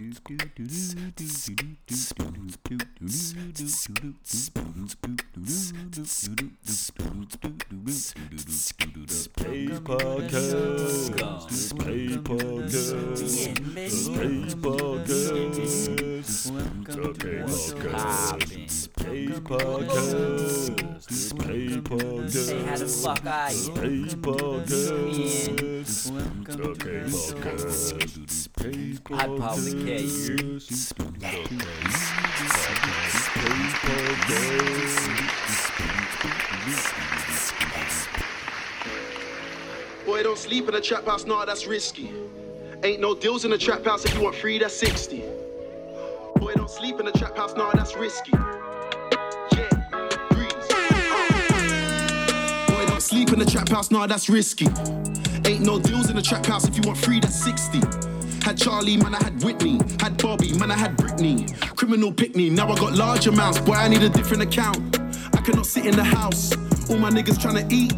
Space Podcast. Space Podcast. Space Podcast. Okay, podcast. Space Podcast. Space Podcast. Hey, how the fuck are you? Space Podcast. Okay, podcast. Space I probably Boy, don't sleep in a trap house, nah, that's risky. Ain't no deals in the trap house if you want free, that's 60. Boy, don't sleep in the trap house, nah, that's risky. Yeah. Boy, don't sleep in the trap house, nah, that's risky. Ain't no deals in the trap house if you want free, that's 60. Had Charlie, man, I had Whitney. Had Bobby, man, I had Britney. Criminal Pickney, now I got large amounts, boy, I need a different account. I cannot sit in the house, all my niggas tryna eat.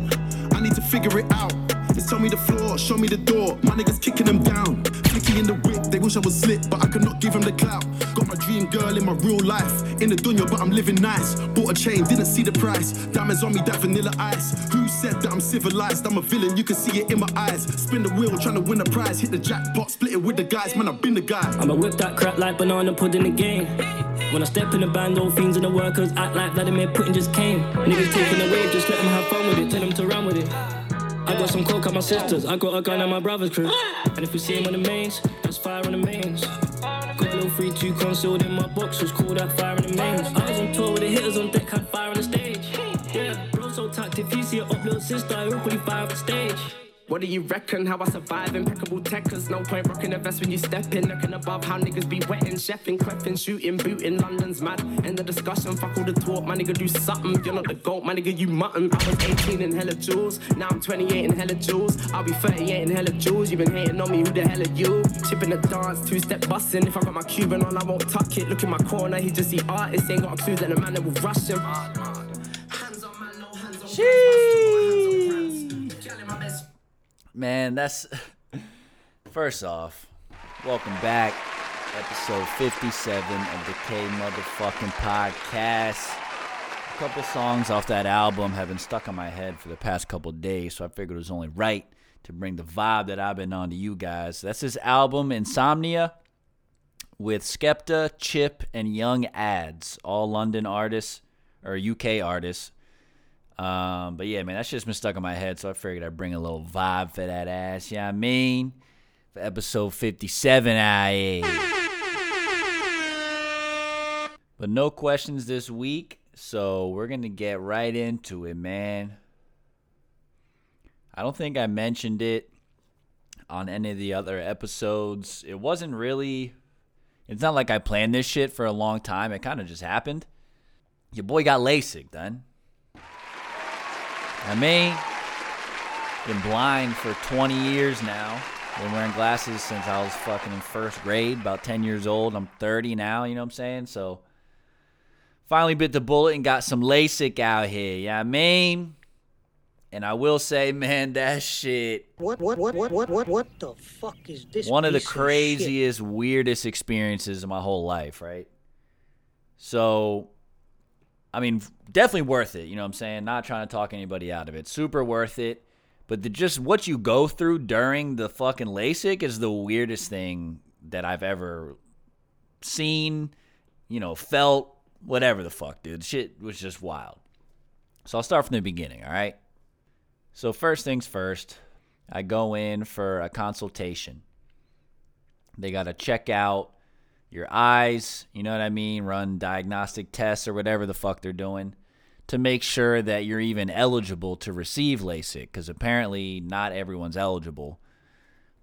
I need to figure it out. Just tell me the floor, show me the door. My niggas kicking them down. Flicky in the whip, they wish I was slick, but I could not give them the clout. Got my dream girl in my real life. In the dunya, but I'm living nice. Bought a chain, didn't see the price. Diamonds on me, that vanilla ice. Who said that I'm civilized? I'm a villain, you can see it in my eyes. Spin the wheel, trying to win a prize. Hit the jackpot, split it with the guys. Man, I've been the guy. I'ma whip that crap like banana pudding again. When I step in the band, all fiends and the workers act like Vladimir Putin just came. Niggas taking the wave, just let them have fun with it, tell them to run with it. I got some coke at my sisters, I got a gun at my brother's crib. And if we see him on the mains, that's fire on the mains. Got a little 3 2 concealed in my box, was called that fire on the mains. I was on tour with the hitters on deck, had fire on the stage. Yeah, bro, so tacked, if you see a up little sister, I hope we fire on the stage. What do you reckon? How I survive? Impeccable tech, cause no point rocking a vest when you step in. Looking above how niggas be wetting, chefing, cleffing, shooting, booting. London's mad. End the discussion, fuck all the talk. My nigga do something. You're not the goat, my nigga, you mutton. I was 18 in hella jewels. Now I'm 28 in hella jewels. I'll be 38 in hella jewels. You been hating on me, who the hell are you? Chipping the dance, two step busting. If I got my Cuban on, I won't tuck it. Look in my corner, he just see artists. Ain't got a clue that the man that will rush him. Hands on man, no hands on Man, that's first off. Welcome back, episode 57 of the K motherfucking podcast. A couple songs off that album have been stuck in my head for the past couple days, so I figured it was only right to bring the vibe that I've been on to you guys. That's his album Insomnia with Skepta, Chip, and Young Adz, all London artists or UK artists. Um, but yeah, man, that just been stuck in my head, so I figured I'd bring a little vibe for that ass. Yeah, you know I mean, for episode fifty-seven, I. But no questions this week, so we're gonna get right into it, man. I don't think I mentioned it on any of the other episodes. It wasn't really. It's not like I planned this shit for a long time. It kind of just happened. Your boy got LASIK then. I mean, been blind for 20 years now. Been wearing glasses since I was fucking in first grade, about 10 years old. I'm 30 now, you know what I'm saying? So, finally bit the bullet and got some LASIK out here, yeah, I mean? And I will say, man, that shit, What what what what what what what the fuck is this? one of the craziest, weirdest experiences of my whole life, right? So, I mean, definitely worth it. You know what I'm saying? Not trying to talk anybody out of it. Super worth it. But the, just what you go through during the fucking LASIK is the weirdest thing that I've ever seen, you know, felt, whatever the fuck, dude. Shit was just wild. So I'll start from the beginning, all right? So, first things first, I go in for a consultation. They got to check out your eyes, you know what I mean? Run diagnostic tests or whatever the fuck they're doing to make sure that you're even eligible to receive LASIK because apparently not everyone's eligible.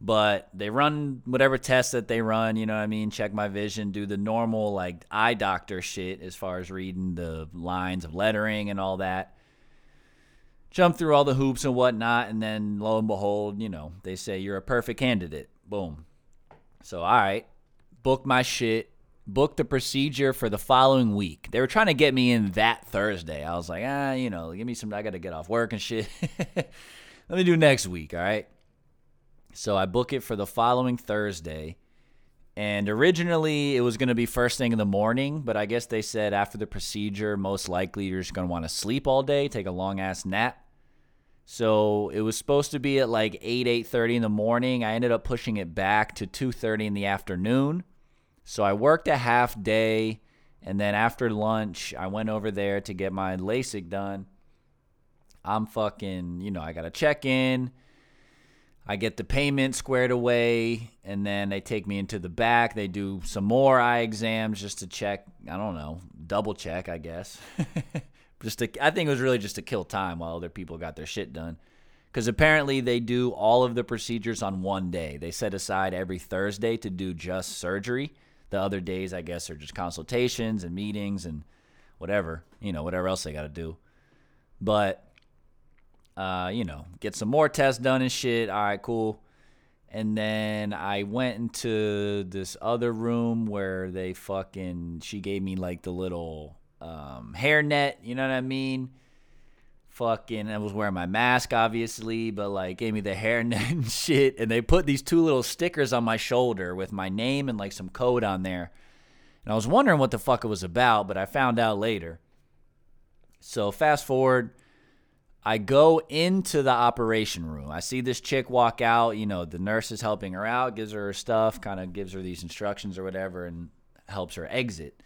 But they run whatever tests that they run, you know what I mean? Check my vision, do the normal like eye doctor shit as far as reading the lines of lettering and all that jump through all the hoops and whatnot, and then lo and behold, you know, they say you're a perfect candidate. Boom. So, all right, book my shit, book the procedure for the following week. They were trying to get me in that Thursday. I was like, ah, you know, give me some, I got to get off work and shit. Let me do next week, all right? So I book it for the following Thursday, And originally it was going to be first thing in the morning, but I guess they said after the procedure, most likely you're just going to want to sleep all day, take a long ass nap. So it was supposed to be at like 8, 8.30 in the morning. I ended up pushing it back to 2.30 in the afternoon. So I worked a half day, and then after lunch, I went over there to get my LASIK done. I'm fucking, you know, I got to check in. I get the payment squared away, and then they take me into the back. They do some more eye exams just to check. I don't know, double check, I guess. just to, I think it was really just to kill time while other people got their shit done. Because apparently they do all of the procedures on one day. They set aside every Thursday to do just surgery. The other days, I guess, are just consultations and meetings and whatever, you know, whatever else they got to do. But, uh, you know, get some more tests done and shit. All right, cool. And then I went into this other room where they fucking, she gave me like the little um, hairnet, you know what I mean? Fucking, I was wearing my mask, obviously, but like gave me the hairnet and shit. And they put these two little stickers on my shoulder with my name and like some code on there. And I was wondering what the fuck it was about, but I found out later. So fast forward, I go into the operation room. I see this chick walk out. You know, the nurse is helping her out, gives her her stuff, kind of gives her these instructions or whatever, and helps her exit.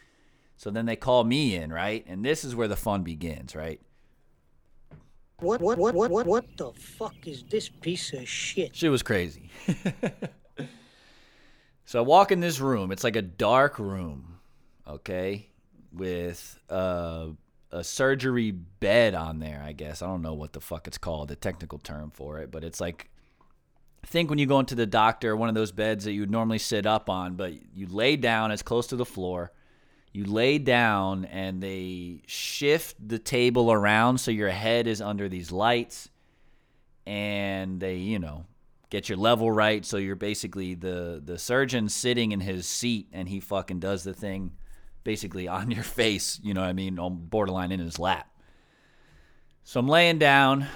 So then they call me in, right? And this is where the fun begins, right? What, what, what, what, what, what the fuck is this piece of shit? She was crazy. so I walk in this room. It's like a dark room, okay, with uh, a surgery bed on there. I guess I don't know what the fuck it's called, the technical term for it, but it's like think when you go into the doctor, one of those beds that you would normally sit up on, but you lay down as close to the floor you lay down and they shift the table around so your head is under these lights and they you know get your level right. So you're basically the the surgeon sitting in his seat and he fucking does the thing basically on your face you know what i mean on borderline in his lap. So i'm laying down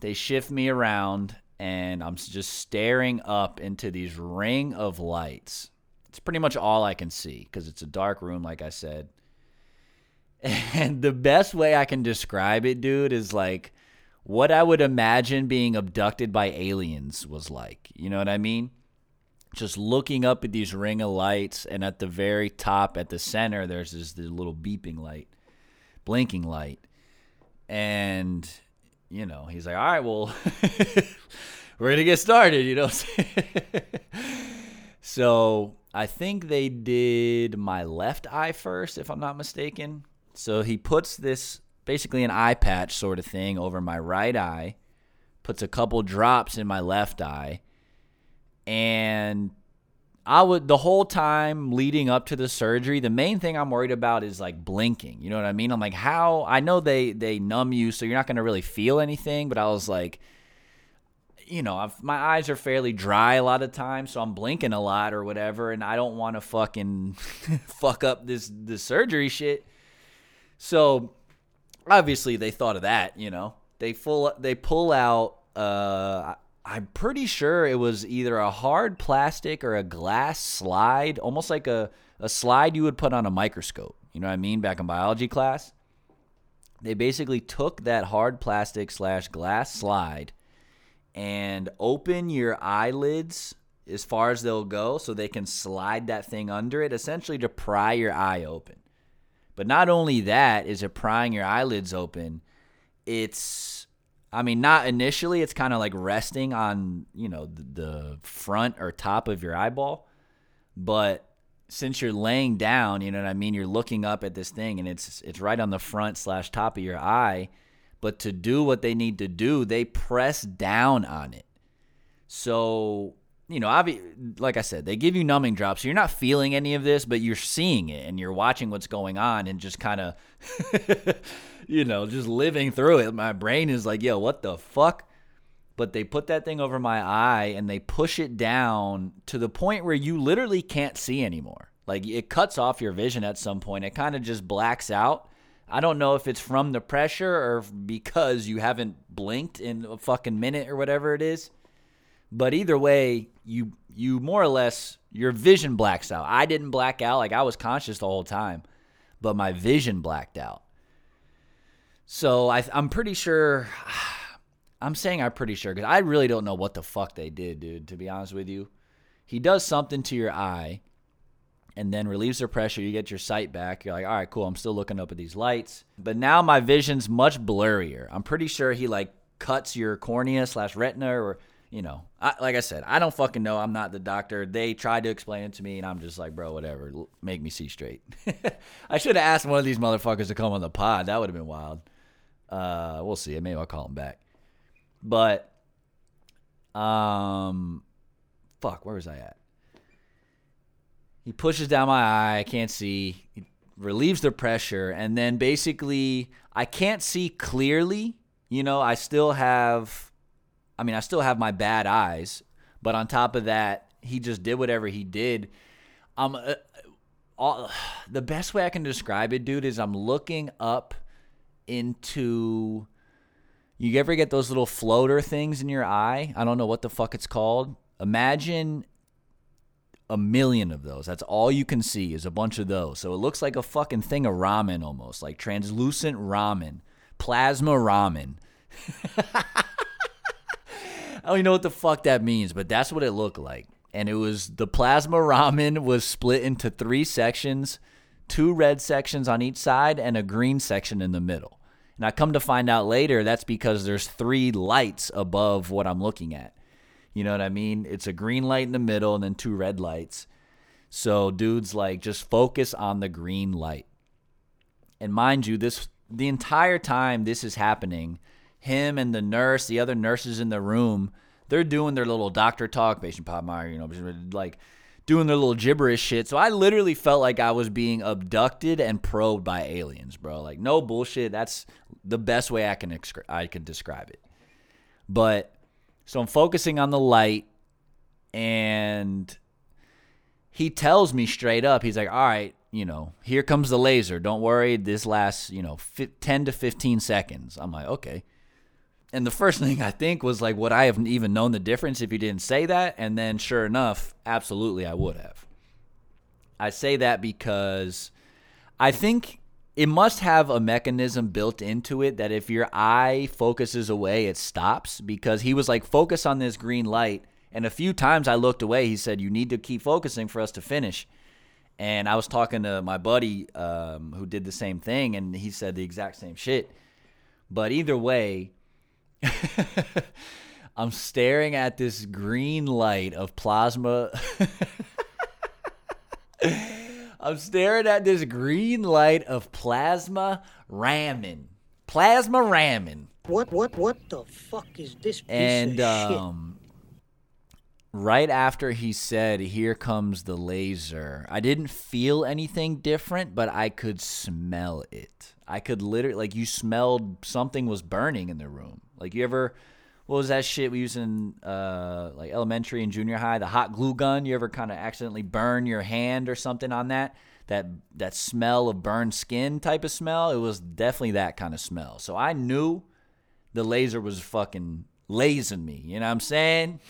they shift me around and i'm just staring up into these ring of lights it's pretty much all I can see because it's a dark room, like I said. And the best way I can describe it, dude, is like what I would imagine being abducted by aliens was like. You know what I mean? Just looking up at these ring of lights, and at the very top, at the center, there's this, little beeping light, blinking light. And, you know, he's like, all right, well, we're going to get started, you know So I think they did my left eye first, if I'm not mistaken. So he puts this basically an eye patch sort of thing over my right eye, puts a couple drops in my left eye, and I would the whole time leading up to the surgery, the main thing I'm worried about is like blinking. You know what I mean? I'm like, how I know they they numb you, so you're not gonna really feel anything, but I was like you know, I've, my eyes are fairly dry a lot of times, so I'm blinking a lot or whatever, and I don't want to fucking fuck up this this surgery shit. So obviously they thought of that, you know. They full they pull out uh I'm pretty sure it was either a hard plastic or a glass slide, almost like a, a slide you would put on a microscope. You know what I mean? Back in biology class. They basically took that hard plastic slash glass slide and open your eyelids as far as they'll go so they can slide that thing under it, essentially to pry your eye open. But not only that is it prying your eyelids open, it's I mean, not initially, it's kind of like resting on, you know, the, front or top of your eyeball. But since you're laying down, you know what I mean, you're looking up at this thing and it's it's right on the front slash top of your eye but to do what they need to do, they press down on it. So, you know, obvi- like I said, they give you numbing drops. So you're not feeling any of this, but you're seeing it and you're watching what's going on and just kind of, you know, just living through it. My brain is like, yo, what the fuck? But they put that thing over my eye and they push it down to the point where you literally can't see anymore. Like it cuts off your vision at some point. It kind of just blacks out I don't know if it's from the pressure or because you haven't blinked in a fucking minute or whatever it is. But either way, you you more or less your vision blacks out. I didn't black out, like I was conscious the whole time, but my vision blacked out. So I, I'm pretty sure. I'm saying I'm pretty sure because I really don't know what the fuck they did, dude. To be honest with you, he does something to your eye, and then relieves the pressure. You get your sight back. You're like, all right, cool. I'm still looking up at these lights, but now my vision's much blurrier. I'm pretty sure he like cuts your cornea slash retina, or you know, I, like I said, I don't fucking know. I'm not the doctor. They tried to explain it to me, and I'm just like, bro, whatever. Make me see straight. I should have asked one of these motherfuckers to come on the pod. That would have been wild. Uh, we'll see. Maybe I'll call him back. But, um, fuck, where was I at? He pushes down my eye. I can't see. He relieves the pressure, and then basically, I can't see clearly. You know, I still have. I mean, I still have my bad eyes, but on top of that, he just did whatever he did. Um, uh, all, the best way I can describe it, dude, is I'm looking up into. You ever get those little floater things in your eye? I don't know what the fuck it's called. Imagine a million of those. That's all you can see is a bunch of those. So it looks like a fucking thing of ramen almost, like translucent ramen, plasma ramen. I don't even know what the fuck that means, but that's what it looked like. And it was the plasma ramen was split into three sections, two red sections on each side and a green section in the middle. And I come to find out later that's because there's three lights above what I'm looking at. You know what I mean? It's a green light in the middle and then two red lights. So dudes like just focus on the green light. And mind you, this the entire time this is happening, him and the nurse, the other nurses in the room, they're doing their little doctor talk, patient Potmeyer, you know, like doing their little gibberish shit. So I literally felt like I was being abducted and probed by aliens, bro. Like no bullshit. That's the best way I can I can describe it. But so I'm focusing on the light and he tells me straight up, he's like, all right, you know, here comes the laser. Don't worry. This lasts, you know, 10 to 15 seconds. I'm like, okay. And the first thing I think was like, would I have even known the difference if you didn't say that? And then sure enough, absolutely I would have. I say that because I think it must have a mechanism built into it that if your eye focuses away, it stops because he was like, focus on this green light. And a few times I looked away, he said, you need to keep focusing for us to finish. And I was talking to my buddy um, who did the same thing, and he said the exact same shit. But either way, I'm staring at this green light of plasma. I'm staring at this green light of plasma ramen. Plasma ramen. What what what the fuck is this piece And of shit? um, right after he said, "Here comes the laser," I didn't feel anything different, but I could smell it. I could literally like you smelled something was burning in the room. Like you ever, what was that shit we used in uh like elementary and junior high? The hot glue gun. You ever kind of accidentally burn your hand or something on that? That that smell of burned skin type of smell. It was definitely that kind of smell. So I knew the laser was fucking lasing me. You know what I'm saying?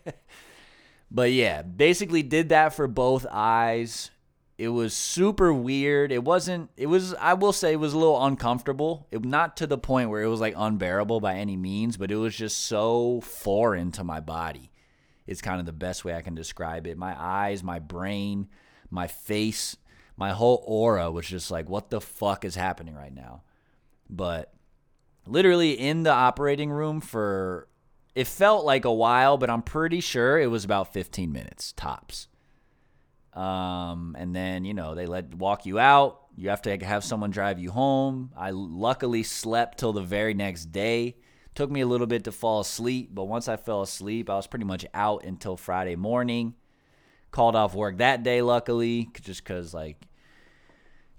but yeah, basically did that for both eyes. It was super weird. It wasn't. It was. I will say it was a little uncomfortable. It not to the point where it was like unbearable by any means, but it was just so foreign to my body. It's kind of the best way I can describe it. My eyes, my brain, my face, my whole aura was just like, what the fuck is happening right now? But literally in the operating room for it felt like a while, but I'm pretty sure it was about 15 minutes tops. Um, and then you know they let walk you out. You have to have someone drive you home. I luckily slept till the very next day. Took me a little bit to fall asleep, but once I fell asleep, I was pretty much out until Friday morning. Called off work that day, luckily, just because like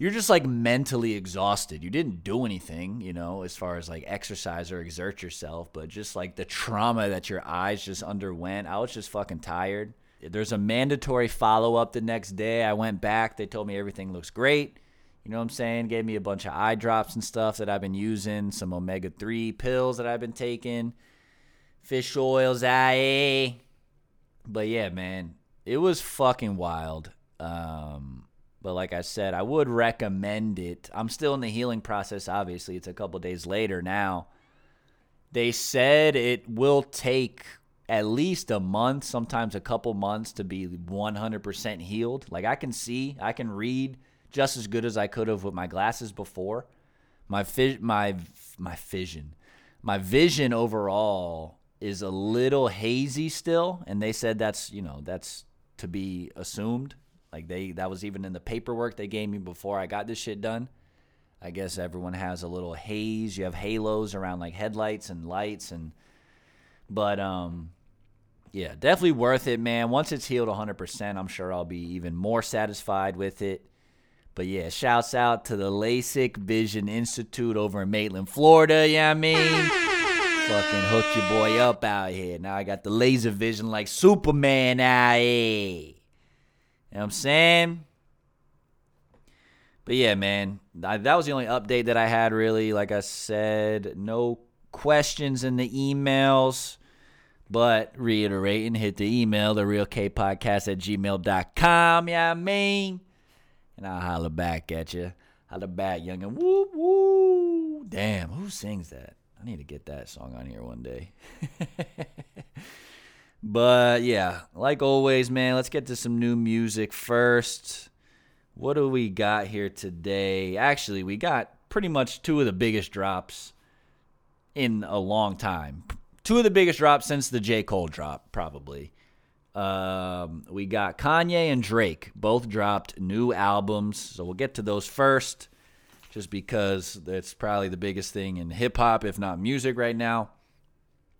you're just like mentally exhausted. You didn't do anything, you know, as far as like exercise or exert yourself, but just like the trauma that your eyes just underwent. I was just fucking tired. There's a mandatory follow up the next day. I went back. They told me everything looks great. You know what I'm saying? Gave me a bunch of eye drops and stuff that I've been using, some omega 3 pills that I've been taking. Fish oils, aye. But yeah, man, it was fucking wild. Um, but like I said, I would recommend it. I'm still in the healing process, obviously. It's a couple days later now. They said it will take at least a month, sometimes a couple months to be 100% healed. Like I can see, I can read just as good as I could have with my glasses before. My my my vision, my vision overall is a little hazy still, and they said that's you know that's to be assumed. Like they that was even in the paperwork they gave me before I got this shit done. I guess everyone has a little haze. You have halos around like headlights and lights and but um yeah, definitely worth it, man. Once it's healed 100%, I'm sure I'll be even more satisfied with it. But yeah, shouts out to the LASIK Vision Institute over in Maitland, Florida. Yeah, I mean, fucking hooked your boy up out here. Now I got the laser vision like Superman ah, out here. You know what I'm saying? But yeah, man, I, that was the only update that I had, really. Like I said, no questions in the emails. But reiterating, hit the email, the real podcast at gmail.com. Yeah, I mean. And I'll holler back at you. Holler back, youngin'. Woo woo. Damn, who sings that? I need to get that song on here one day. but yeah, like always, man, let's get to some new music first. What do we got here today? Actually, we got pretty much two of the biggest drops in a long time. Two of the biggest drops since the J. Cole drop, probably. Um, we got Kanye and Drake both dropped new albums, so we'll get to those first, just because that's probably the biggest thing in hip hop, if not music, right now.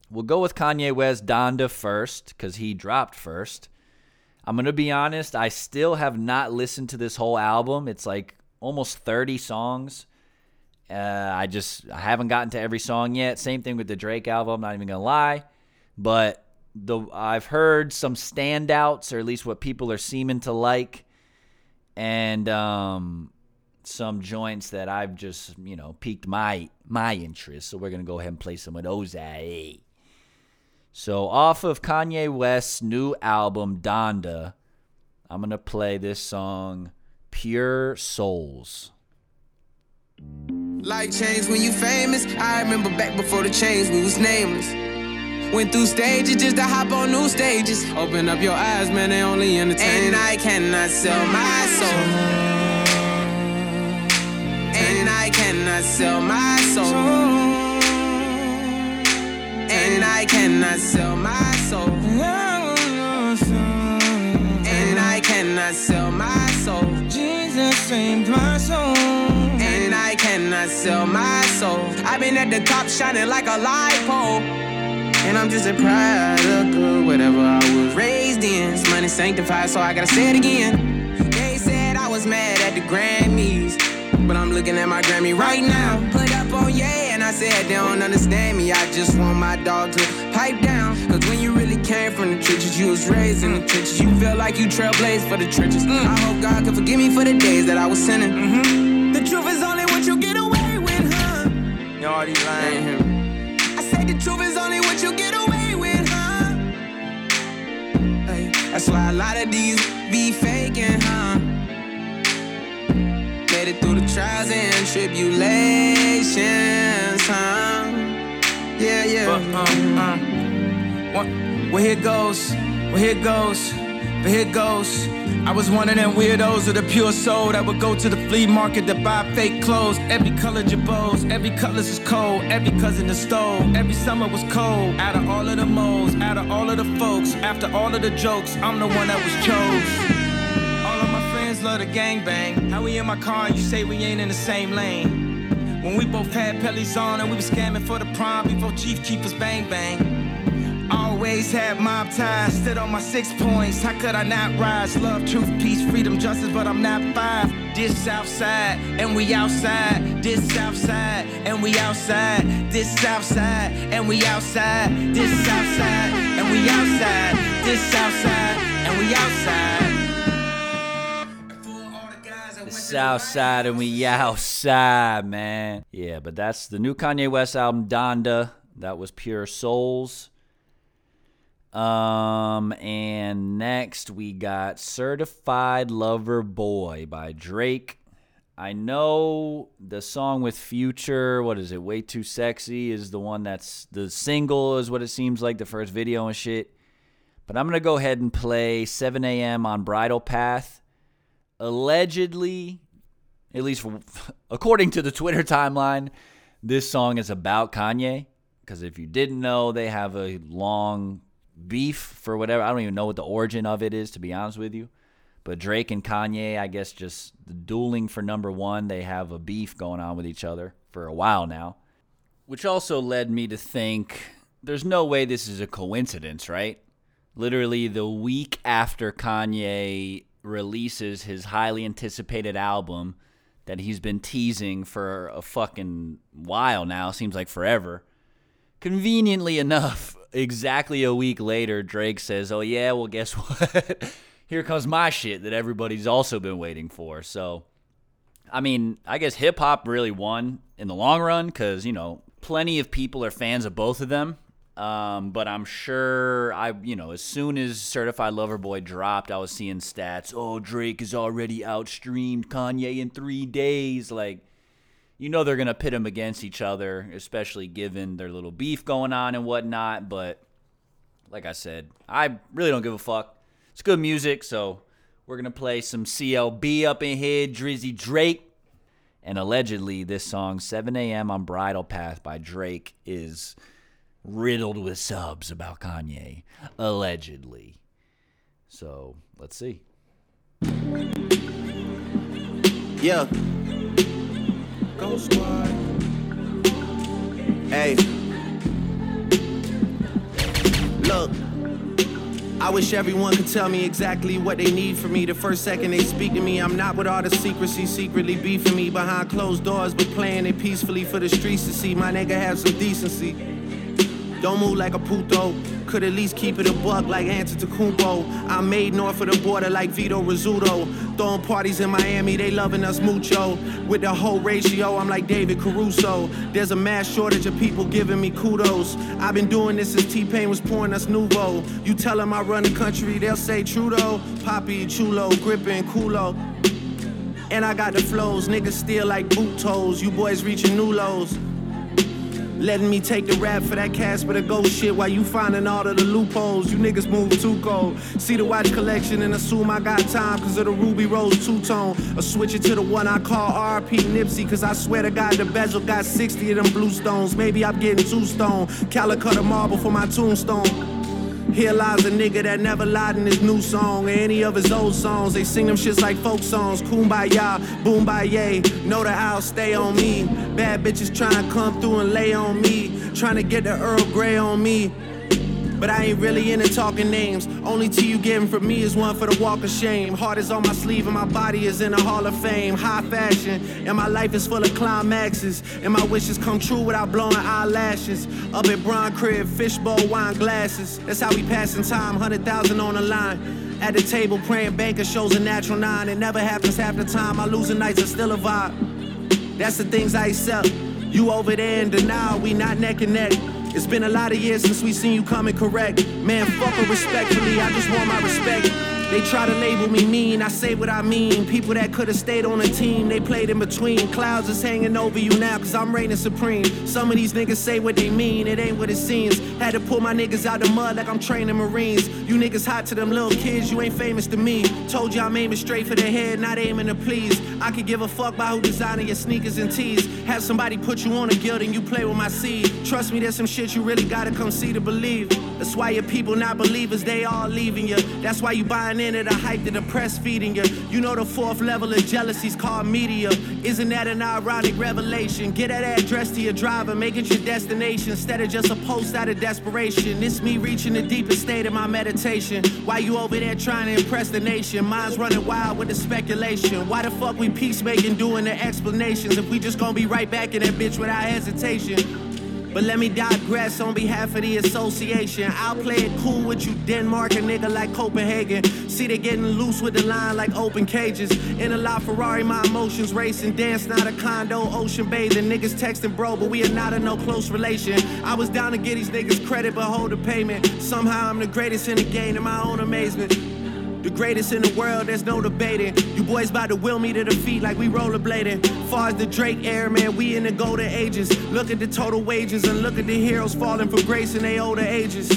We'll go with Kanye West Donda first, because he dropped first. I'm gonna be honest, I still have not listened to this whole album. It's like almost 30 songs. Uh, I just I haven't gotten to every song yet. Same thing with the Drake album. Not even gonna lie, but the I've heard some standouts, or at least what people are seeming to like, and um, some joints that I've just you know piqued my my interest. So we're gonna go ahead and play some of those. So off of Kanye West's new album Donda, I'm gonna play this song, "Pure Souls." Life changed when you famous. I remember back before the change, we was nameless. Went through stages just to hop on new stages. Open up your eyes, man, they only entertain. And I cannot sell my soul. And I cannot sell my soul. And I cannot sell my soul. And I cannot sell my soul. Jesus saved my soul. Sell my soul. I've been at the top shining like a light pole. And I'm just a product of whatever I was raised in. This money sanctified, so I gotta say it again. They said I was mad at the Grammys. But I'm looking at my Grammy right now. Put up on yeah, and I said they don't understand me. I just want my dog to pipe down. Cause when you really came from the trenches, you was raised in the trenches. You feel like you trailblazed for the trenches. I hope God can forgive me for the days that I was sinning. Mm-hmm. The truth is Already lying. I say the truth is only what you get away with, huh? Hey, that's why a lot of these be faking, huh? Made it through the trials and tribulations, huh? Yeah, yeah. But, um, um, what, well, here goes, well, here goes, but here goes. I was one of them weirdos of the pure soul that would go to the flea market to buy fake clothes. Every color jabos, every colors is cold, every cousin is stole. Every summer was cold. Out of all of the moles, out of all of the folks, after all of the jokes, I'm the one that was chose. All of my friends love the gangbang. How we in my car and you say we ain't in the same lane? When we both had pellies on and we was scamming for the prime before Chief Keef was bang bang. Always had mob ties, stood on my six points. How could I not rise? Love, truth, peace, freedom, justice, but I'm not five. This Southside, and we outside. This Southside, and we outside. This Southside, and we outside. This Southside, and we outside. This Southside, and we outside. The South Side and we outside, man. Yeah, but that's the new Kanye West album, Donda. That was Pure Souls. Um, and next we got Certified Lover Boy by Drake. I know the song with Future, what is it? Way Too Sexy is the one that's the single, is what it seems like, the first video and shit. But I'm going to go ahead and play 7 a.m. on Bridle Path. Allegedly, at least according to the Twitter timeline, this song is about Kanye. Because if you didn't know, they have a long beef for whatever. I don't even know what the origin of it is, to be honest with you. But Drake and Kanye, I guess, just dueling for number one. They have a beef going on with each other for a while now, which also led me to think there's no way this is a coincidence, right? Literally, the week after Kanye releases his highly anticipated album that he's been teasing for a fucking while now, seems like forever. Conveniently enough, exactly a week later, Drake says, Oh, yeah, well, guess what? Here comes my shit that everybody's also been waiting for. So, I mean, I guess hip hop really won in the long run because, you know, plenty of people are fans of both of them. Um, but I'm sure I, you know, as soon as Certified Lover Boy dropped, I was seeing stats. Oh, Drake has already outstreamed Kanye in three days. Like, you know, they're gonna pit them against each other, especially given their little beef going on and whatnot. But like I said, I really don't give a fuck. It's good music, so we're gonna play some CLB up in here, Drizzy Drake. And allegedly, this song, 7 a.m. on Bridle Path by Drake, is riddled with subs about Kanye, allegedly. So let's see. Yeah. Squad. Hey. Look. I wish everyone could tell me exactly what they need from me. The first second they speak to me, I'm not with all the secrecy, secretly beefing me behind closed doors, but playing it peacefully for the streets to see. My nigga have some decency. Don't move like a puto. Could at least keep it a buck like Antetokounmpo. I'm made north of the border like Vito Rizzuto. Throwing parties in Miami, they loving us mucho. With the whole ratio, I'm like David Caruso. There's a mass shortage of people giving me kudos. I've been doing this since T-Pain was pouring us Nuvo. You tell them I run the country, they'll say Trudeau. Poppy, Chulo, gripping, culo. And I got the flows, niggas still like boot toes. You boys reaching new lows. Letting me take the rap for that Casper the ghost shit while you finding all of the loopholes. You niggas move too cold. See the watch collection and assume I got time cause of the Ruby Rose two tone. Or switch it to the one I call AP Nipsey cause I swear to God the bezel got 60 of them blue stones. Maybe I'm getting two stone. Calacatta marble for my tombstone. Here lies a nigga that never lied in his new song or any of his old songs. They sing them shits like folk songs. Kumbaya, boom by yay. Know the owl stay on me. Bad bitches trying to come through and lay on me. Trying to get the Earl Grey on me. But I ain't really into talking names. Only tea you getting from me is one for the walk of shame. Heart is on my sleeve and my body is in the hall of fame. High fashion, and my life is full of climaxes. And my wishes come true without blowing eyelashes. Up at Bron Crib, fishbowl, wine glasses. That's how we passing time, 100,000 on the line. At the table, praying banker shows a natural nine. It never happens half the time. My losing nights are still a vibe. That's the things I accept. You over there in denial, we not neck and neck. It's been a lot of years since we seen you coming correct. Man, fuck her respectfully, I just want my respect. They try to label me mean, I say what I mean. People that could have stayed on a team, they played in between. Clouds is hanging over you now, cause I'm reigning supreme. Some of these niggas say what they mean, it ain't what it seems. Had to pull my niggas out the mud like I'm training Marines. You niggas hot to them little kids, you ain't famous to me. Told you I'm aiming straight for the head, not aiming to please. I could give a fuck about who designing your sneakers and tees. Have somebody put you on a guild and you play with my seed. Trust me, there's some shit you really gotta come see to believe. That's why your people not believers, they all leaving you. That's why you buying into the hype that the press feeding you. You know the fourth level of jealousy's called media. Isn't that an ironic revelation? Get that address to your driver, make it your destination instead of just a post out of desperation. It's me reaching the deepest state of my meditation. Why you over there trying to impress the nation? Mine's running wild with the speculation. Why the fuck we peacemaking doing the explanations if we just gonna be right back in that bitch without hesitation? But let me digress on behalf of the association. I'll play it cool with you, Denmark, a nigga like Copenhagen. See, they getting loose with the line like open cages. In a La Ferrari, my emotions racing. Dance, not a condo, ocean bathing. Niggas texting, bro, but we are not in no close relation. I was down to get these niggas credit, but hold the payment. Somehow I'm the greatest in the game, in my own amazement. The greatest in the world, there's no debating. You boys about to will me to defeat like we rollerblading. Far as the Drake era, man, we in the golden ages. Look at the total wages and look at the heroes falling for grace in their older ages.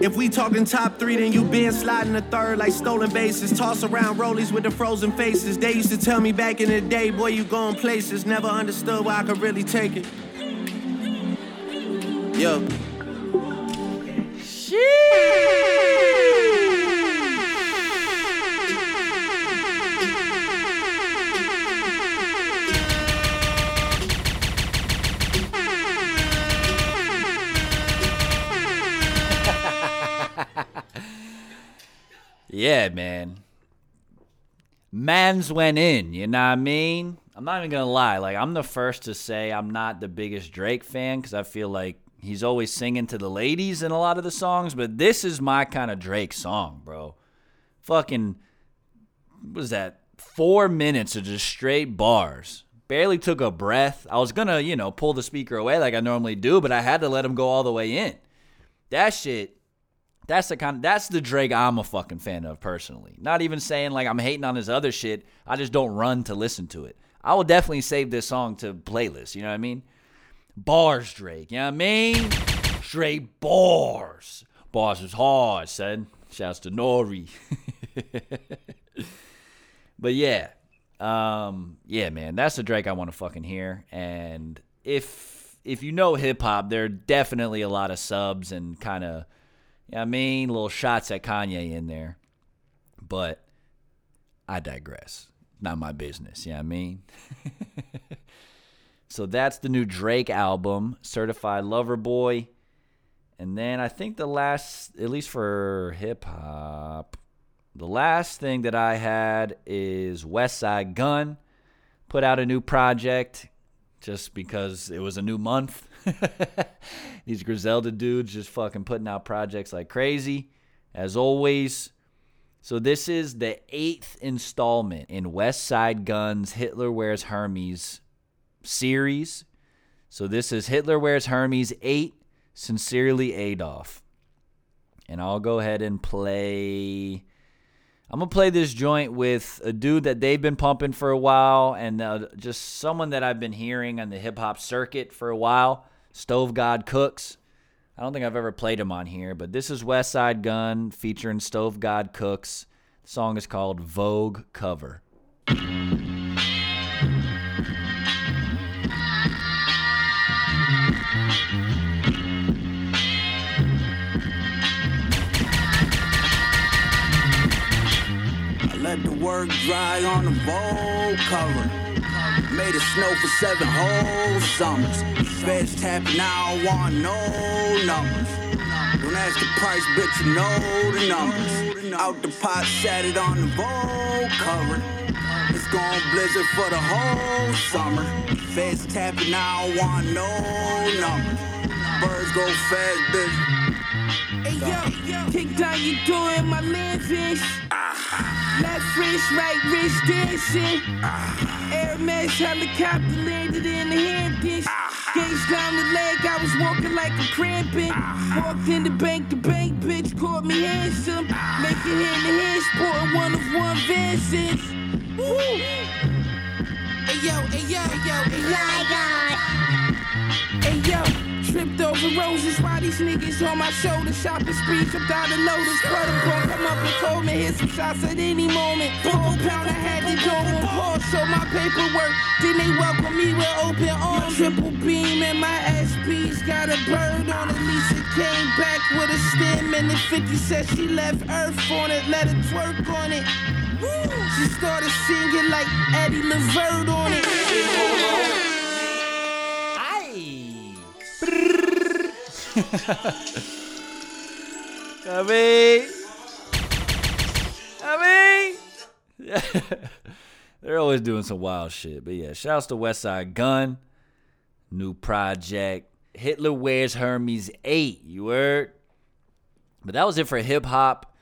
If we talking top three, then you been sliding the third like stolen bases. Toss around rollies with the frozen faces. They used to tell me back in the day, boy, you going places. Never understood why I could really take it. Yo. Yeah, man. Mans went in, you know what I mean? I'm not even gonna lie. Like, I'm the first to say I'm not the biggest Drake fan because I feel like he's always singing to the ladies in a lot of the songs, but this is my kind of Drake song, bro. Fucking, what was that? Four minutes of just straight bars. Barely took a breath. I was gonna, you know, pull the speaker away like I normally do, but I had to let him go all the way in. That shit that's the kind. that's the Drake I'm a fucking fan of personally. Not even saying like I'm hating on his other shit. I just don't run to listen to it. I will definitely save this song to playlist. You know what I mean? Bars, Drake. You know what I mean? Straight bars. Bars is hard, son. Shouts to Nori. but yeah, um, yeah, man, that's the Drake I want to fucking hear. And if if you know hip hop, there are definitely a lot of subs and kind of I mean, little shots at Kanye in there. But I digress. Not my business. Yeah, I mean? so that's the new Drake album, Certified Lover Boy. And then I think the last, at least for hip hop, the last thing that I had is Westside Gun put out a new project just because it was a new month. These Griselda dudes just fucking putting out projects like crazy, as always. So this is the eighth installment in Westside Gun's Hitler Wears Hermes series. So this is Hitler Wears Hermes 8, Sincerely Adolf. And I'll go ahead and play I'm gonna play this joint with a dude that they've been pumping for a while, and uh, just someone that I've been hearing on the hip hop circuit for a while. Stove God Cooks. I don't think I've ever played him on here, but this is Westside Gun featuring Stove God Cooks. The song is called Vogue Cover. Let the work dry on the Vogue cover. Made it snow for seven whole summers. Feds tapping, I don't want no numbers. Don't ask the price, bitch, you know the numbers. Out the pot, sat it on the Vogue cover. It's gone blizzard for the whole summer. Feds tapping, I don't want no numbers. Birds go fast, bitch. Hey yo, kick down your door in my landfish. Left wrist, right wrist dancing. Hermes helicopter landed in the Hamptons. Uh-huh. Gates down the leg, I was walking like a cramping. Uh-huh. Walked in the bank, the bank bitch called me handsome. Uh-huh. Making hand to hand, sporting one of one Vances. Woo! Hey yo, hey yo, hey yo, hey yo. Hey yo. Tripped over roses while these niggas on my shoulder. Shopping spree, tripped out of Lotus. Protocol, come up and call me. Hit some shots at any moment. Four pound, I had to go on pause. Show my paperwork. Then they welcome me with open arms. Triple beam and my SP's got a bird on it. Lisa came back with a stem and the 50 said she left Earth on it. Let her twerk on it. She started singing like Eddie Levert on it. Mean, I mean, they're always doing some wild shit. But yeah, shouts to Westside Gun. new project. Hitler Wears Hermes 8. You heard? But that was it for hip hop.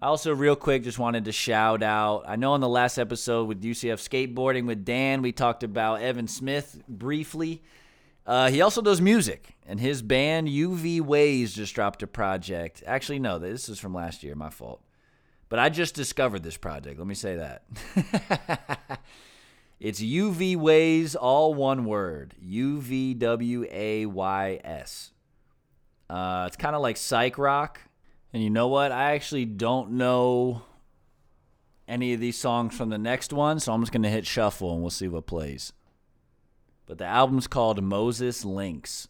I also, real quick, just wanted to shout out. I know in the last episode with UCF skateboarding with Dan, we talked about Evan Smith briefly. Uh, he also does music, and his band UV Ways just dropped a project. Actually, no, this is from last year. My fault. But I just discovered this project. Let me say that. it's UV Ways, all one word. U V W A Y S. Uh, it's kind of like psych rock. And you know what? I actually don't know any of these songs from the next one, so I'm just going to hit shuffle and we'll see what plays. But the album's called Moses Links.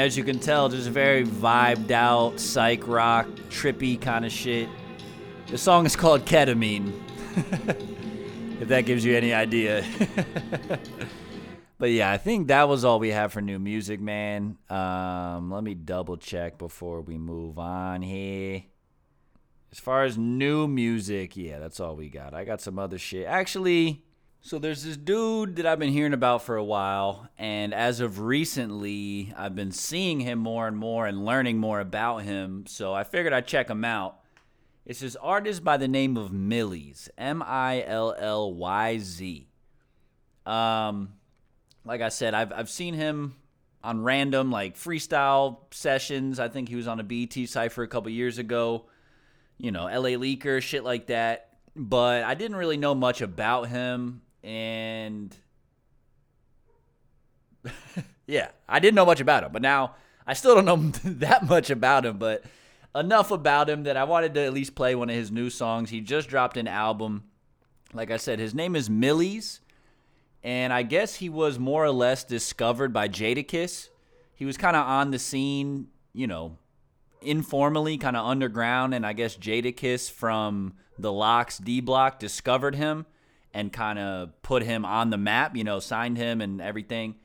As you can tell, just very vibed out, psych rock, trippy kind of shit. The song is called Ketamine, if that gives you any idea. but yeah, I think that was all we have for new music, man. Um, let me double check before we move on here. As far as new music, yeah, that's all we got. I got some other shit. Actually, so there's this dude that I've been hearing about for a while, and as of recently, I've been seeing him more and more and learning more about him. So I figured I'd check him out. It's this artist by the name of Millyz, M I L L Y Z. Um, like I said, I've I've seen him on random like freestyle sessions. I think he was on a BT cipher a couple years ago. You know, LA Leaker, shit like that. But I didn't really know much about him and yeah, I didn't know much about him, but now I still don't know that much about him, but enough about him that I wanted to at least play one of his new songs. He just dropped an album. Like I said, his name is Millyz, and I guess he was more or less discovered by Jadakiss. He was kind of on the scene, you know, informally, kind of underground, and I guess Jadakiss from the LOX D Block discovered him and kind of put him on the map, you know, signed him and everything.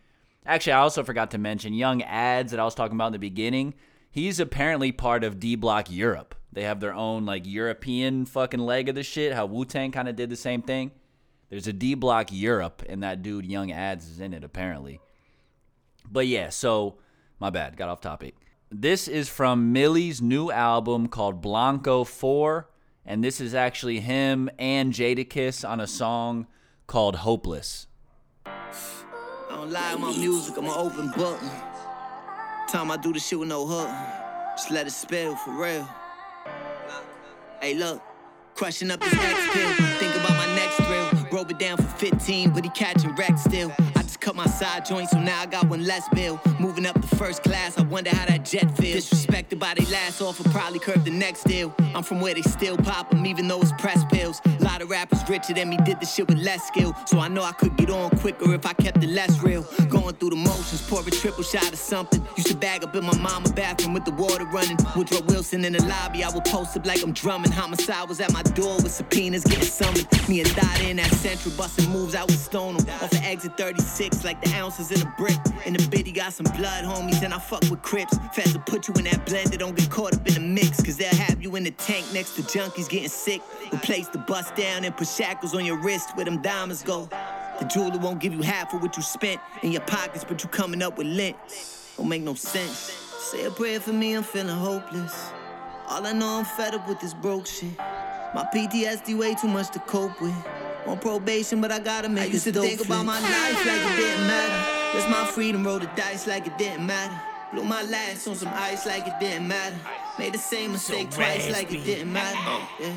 Actually, I also forgot to mention Young Adz that I was talking about in the beginning. He's apparently part of D Block Europe. They have their own like European fucking leg of the shit. How Wu Tang kind of did the same thing. There's a D Block Europe, and that dude Young Adz is in it apparently. But yeah, so my bad, got off topic. This is from Millyz new album called Blanco 4 and this is actually him and Jadakiss on a song called Hopeless. I don't lie my music, I'm an open book. Time I do the shit with no hook, just let it spill for real. Hey, look, crushing up this X pill, think about my next thrill. It down for 15, but he catching wreck still. Cut my side joint, so now I got one less bill. Moving up the first class, I wonder how that jet feels. Disrespected by they last offer, probably curb the next deal. I'm from where they still pop them, even though it's press pills. A lot of rappers richer than me did the shit with less skill. So I know I could get on quicker if I kept it less real. Going through the motions, pour a triple shot of something. Used to bag up in my mama bathroom with the water running. Woodrow Wilson in the lobby, I would post up like I'm drumming. Homicide was at my door with subpoenas getting summoned. Me and Dot in that central, busting moves, I would stone them. Off of exit 36, like the ounces in a brick. In the biddy got some blood, homies, and I fuck with Crips. Fast put you in that blender, don't get caught up in the mix. Cause they'll have you in the tank next to junkies getting sick. Replace the bust down and put shackles on your wrist where them diamonds go. The jeweler won't give you half of what you spent in your pockets, but you coming up with lint. Don't make no sense. Say a prayer for me, I'm feeling hopeless. All I know, I'm fed up with this broke shit. My PTSD way too much to cope with. On probation, but I gotta make I used to think fit. about my life like it didn't matter. It's my freedom, roll the dice like it didn't matter. Blew my last on some ice like it didn't matter. Made the same mistake so twice like it didn't matter. Oh. Yeah.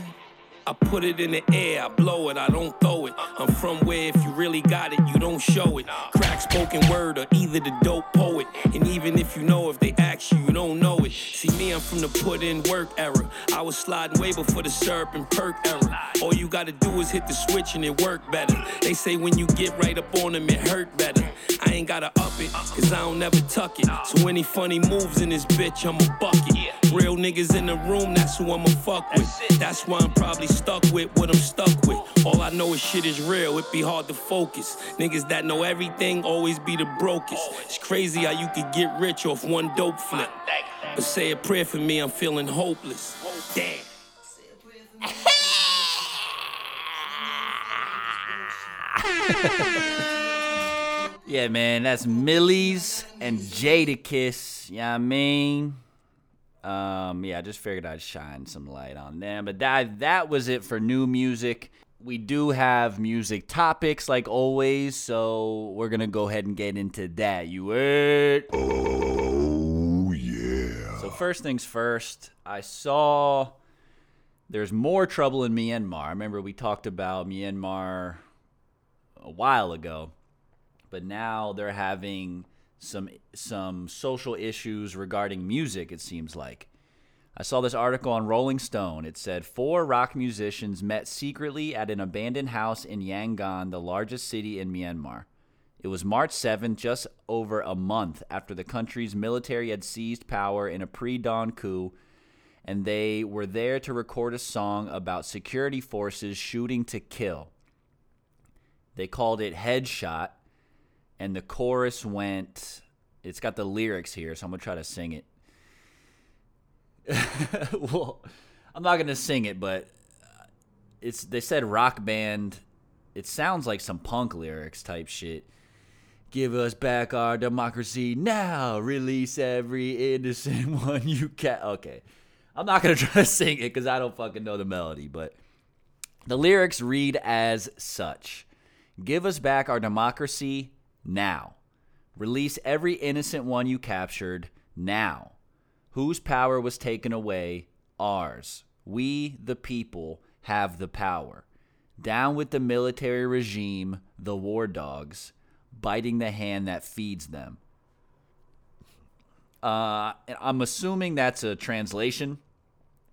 I put it in the air, I blow it, I don't throw it. I'm from where if you really got it, you don't show it. Crack spoken word or either the dope poet. And even if you know, if they ask you, you don't know it. See me, I'm from the put in work era. I was sliding way before the syrup and perk era. All you gotta do is hit the switch and it work better. They say when you get right up on them, it hurt better. I ain't gotta up it, cause I don't never tuck it. So any funny moves in this bitch, I'm a bucket. Real niggas in the room, that's who I'ma fuck with. That's why I'm probably stuck with what I'm stuck with. All I know is shit is real, it be hard to focus. Niggas that know everything always be the brokest. It's crazy how you could get rich off one dope flip. But say a prayer for me, I'm feeling hopeless. Damn. yeah, man, that's Millyz and Jadakiss. Yeah, I mean, um, yeah, I just figured I'd shine some light on them. But that that was it for new music. We do have music topics like always, so we're gonna go ahead and get into that. You heard? Oh yeah. So first things first, I saw there's more trouble in Myanmar. I remember we talked about Myanmar a while ago, but now they're having some some social issues regarding music. It seems like. I saw this article on Rolling Stone. It said four rock musicians met secretly at an abandoned house in Yangon, the largest city in Myanmar. It was March 7th, just over a month after the country's military had seized power in a pre dawn coup, and they were there to record a song about security forces shooting to kill. They called it Headshot, and the chorus went. It's got the lyrics here, so I'm gonna try to sing it. well, I'm not gonna sing it, but it's they said rock band. It sounds like some punk lyrics type shit. Give us back our democracy now. Release every innocent one you can. Okay, I'm not gonna try to sing it because I don't fucking know the melody, but the lyrics read as such. Give us back our democracy now. Release every innocent one you captured now. Whose power was taken away? Ours. We, the people, have the power. Down with the military regime, the war dogs, biting the hand that feeds them. Uh, I'm assuming that's a translation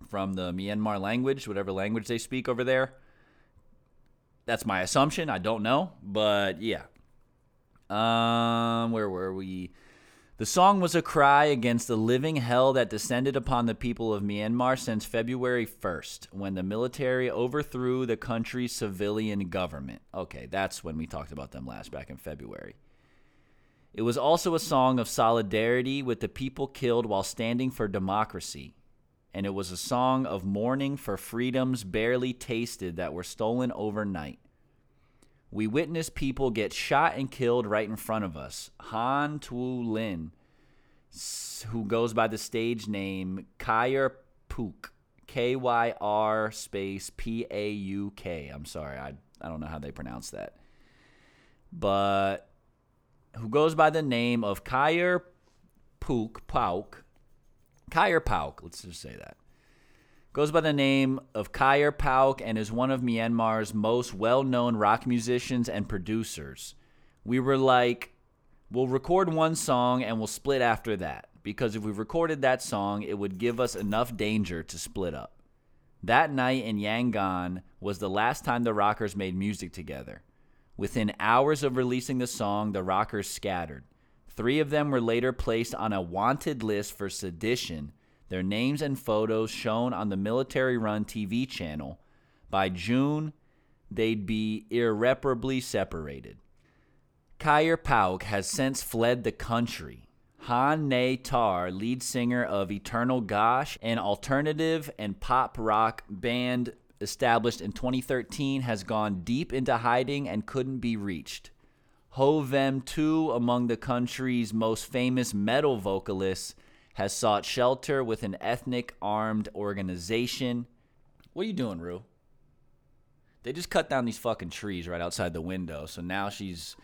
from the Myanmar language, whatever language they speak over there. That's my assumption. I don't know, but yeah. Um, where were we? The song was a cry against the living hell that descended upon the people of Myanmar since February 1st, when the military overthrew the country's civilian government. Okay, that's when we talked about them last, back in February. It was also a song of solidarity with the people killed while standing for democracy and it was a song of mourning for freedoms barely tasted that were stolen overnight. We witnessed people get shot and killed right in front of us. Han Tu Lin, who goes by the stage name Kyr Pook, K Y R space P A U K. I'm sorry, I, I don't know how they pronounce that. But who goes by the name of Kyr Pook, Pauk, Kyr Pauk, let's just say that. Goes by the name of Kyr Pauk and is one of Myanmar's most well known rock musicians and producers. We were like, we'll record one song and we'll split after that. Because if we recorded that song, it would give us enough danger to split up. That night in Yangon was the last time the rockers made music together. Within hours of releasing the song, the rockers scattered. Three of them were later placed on a wanted list for sedition, their names and photos shown on the military run TV channel. By June, they'd be irreparably separated. Kyr Pauk has since fled the country. Han Ne Tar, lead singer of Eternal Gosh, an alternative and pop rock band established in 2013, has gone deep into hiding and couldn't be reached. Novem 2, among the country's most famous metal vocalists, has sought shelter with an ethnic armed organization. What are you doing, Rue? They just cut down these fucking trees right outside the window. So now she's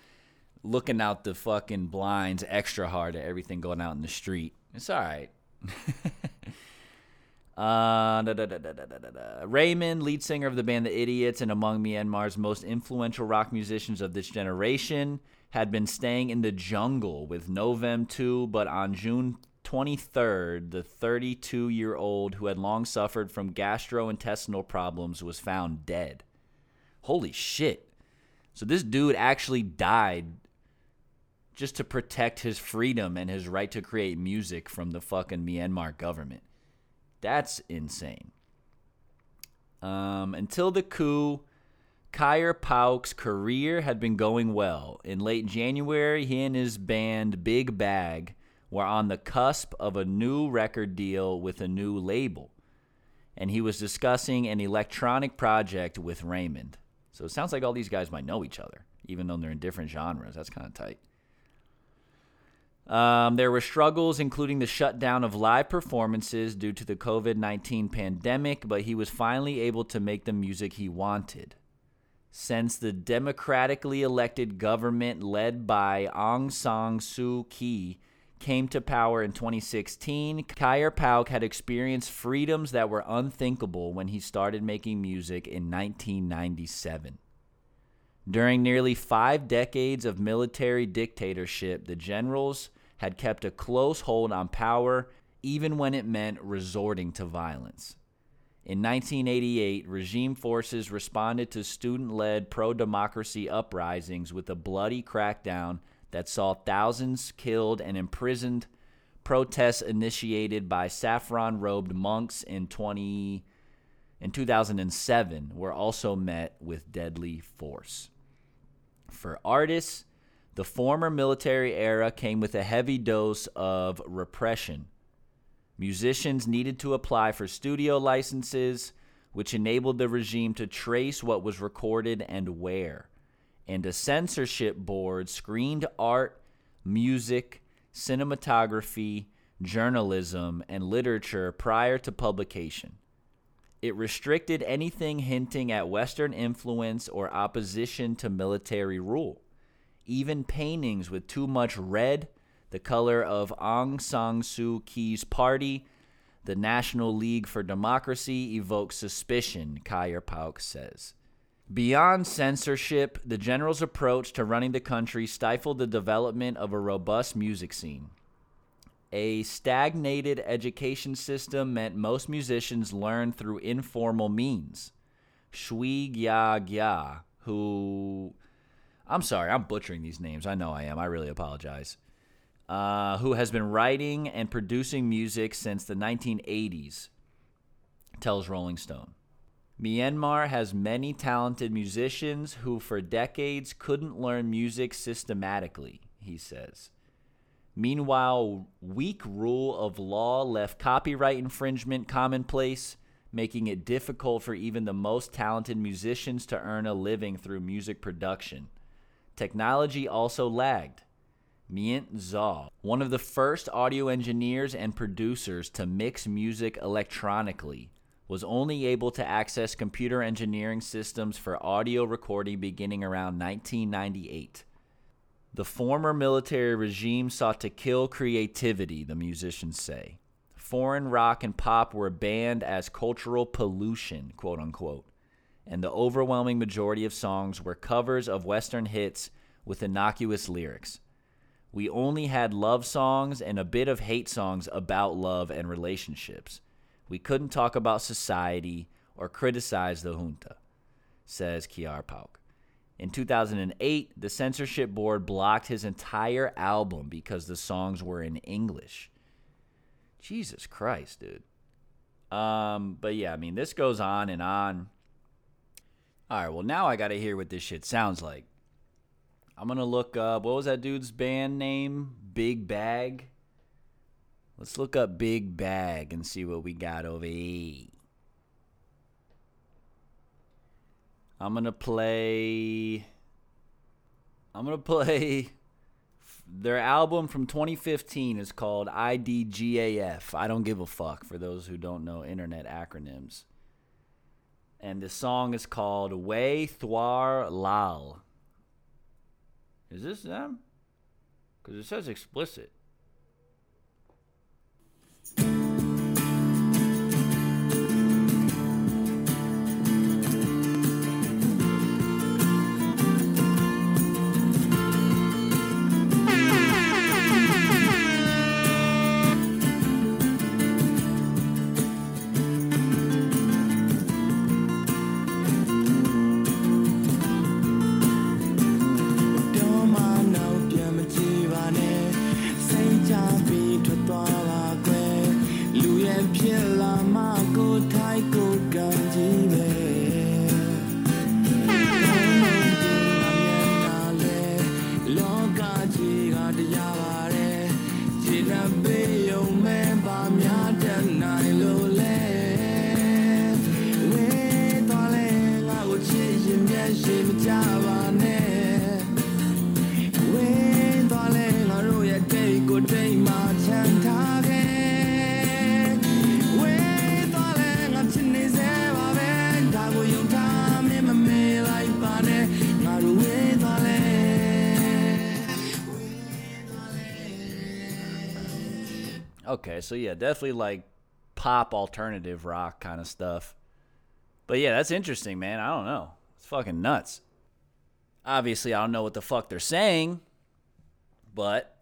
looking out the fucking blinds extra hard at everything going out in the street. It's all right. Uh, da, da, da. Raymond, lead singer of the band The Idiots and among Myanmar's most influential rock musicians of this generation, had been staying in the jungle with Novem 2, but on June 23rd, the 32 year old who had long suffered from gastrointestinal problems was found dead. Holy shit. So this dude actually died just to protect his freedom and his right to create music from the fucking Myanmar government. That's insane. Um, until the coup, Kyer Pauk's career had been going well. In late January, he and his band Big Bag were on the cusp of a new record deal with a new label. And he was discussing an electronic project with Raymond. So it sounds like all these guys might know each other, even though they're in different genres. That's kind of tight. Um, there were struggles, including the shutdown of live performances due to the COVID 19 pandemic, but he was finally able to make the music he wanted. Since the democratically elected government led by Aung San Suu Kyi came to power in 2016, Kyer Pauk had experienced freedoms that were unthinkable when he started making music in 1997. During nearly five decades of military dictatorship, the generals had kept a close hold on power, even when it meant resorting to violence. In 1988, regime forces responded to student led pro democracy uprisings with a bloody crackdown that saw thousands killed and imprisoned. Protests initiated by saffron robed monks in 20 in 2007 were also met with deadly force. For artists, the former military era came with a heavy dose of repression. Musicians needed to apply for studio licenses, which enabled the regime to trace what was recorded and where. And a censorship board screened art, music, cinematography, journalism, and literature prior to publication. It restricted anything hinting at Western influence or opposition to military rule. Even paintings with too much red, the color of Aung San Suu Kyi's party, the National League for Democracy, evoke suspicion, Kyer Pauk says. Beyond censorship, the general's approach to running the country stifled the development of a robust music scene. A stagnated education system meant most musicians learned through informal means. Shui Gya Gya, who. I'm sorry, I'm butchering these names. I know I am. I really apologize. Uh, who has been writing and producing music since the 1980s, tells Rolling Stone. Myanmar has many talented musicians who, for decades, couldn't learn music systematically, he says. Meanwhile, weak rule of law left copyright infringement commonplace, making it difficult for even the most talented musicians to earn a living through music production. Technology also lagged. Myint Zaw, one of the first audio engineers and producers to mix music electronically, was only able to access computer engineering systems for audio recording beginning around 1998. The former military regime sought to kill creativity, the musicians say. Foreign rock and pop were banned as cultural pollution, quote unquote, and the overwhelming majority of songs were covers of Western hits with innocuous lyrics. We only had love songs and a bit of hate songs about love and relationships. We couldn't talk about society or criticize the junta, says Kyer Pauk. In 2008, the censorship board blocked his entire album because the songs were in English. Jesus Christ, dude. Um, but yeah, I mean, this goes on and on. All right, well, now I got to hear what this shit sounds like. I'm going to look up, what was that dude's band name? Big Bag? Let's look up Big Bag and see what we got over here. I'm gonna play. I'm gonna play. Their album from 2015 is called IDGAF. I don't give a fuck for those who don't know internet acronyms. And the song is called Way Thwar Lal. Is this them? Because it says explicit. Okay, so yeah, definitely like pop alternative rock kind of stuff. But yeah, that's interesting, man. I don't know. It's fucking nuts. Obviously, I don't know what the fuck they're saying, but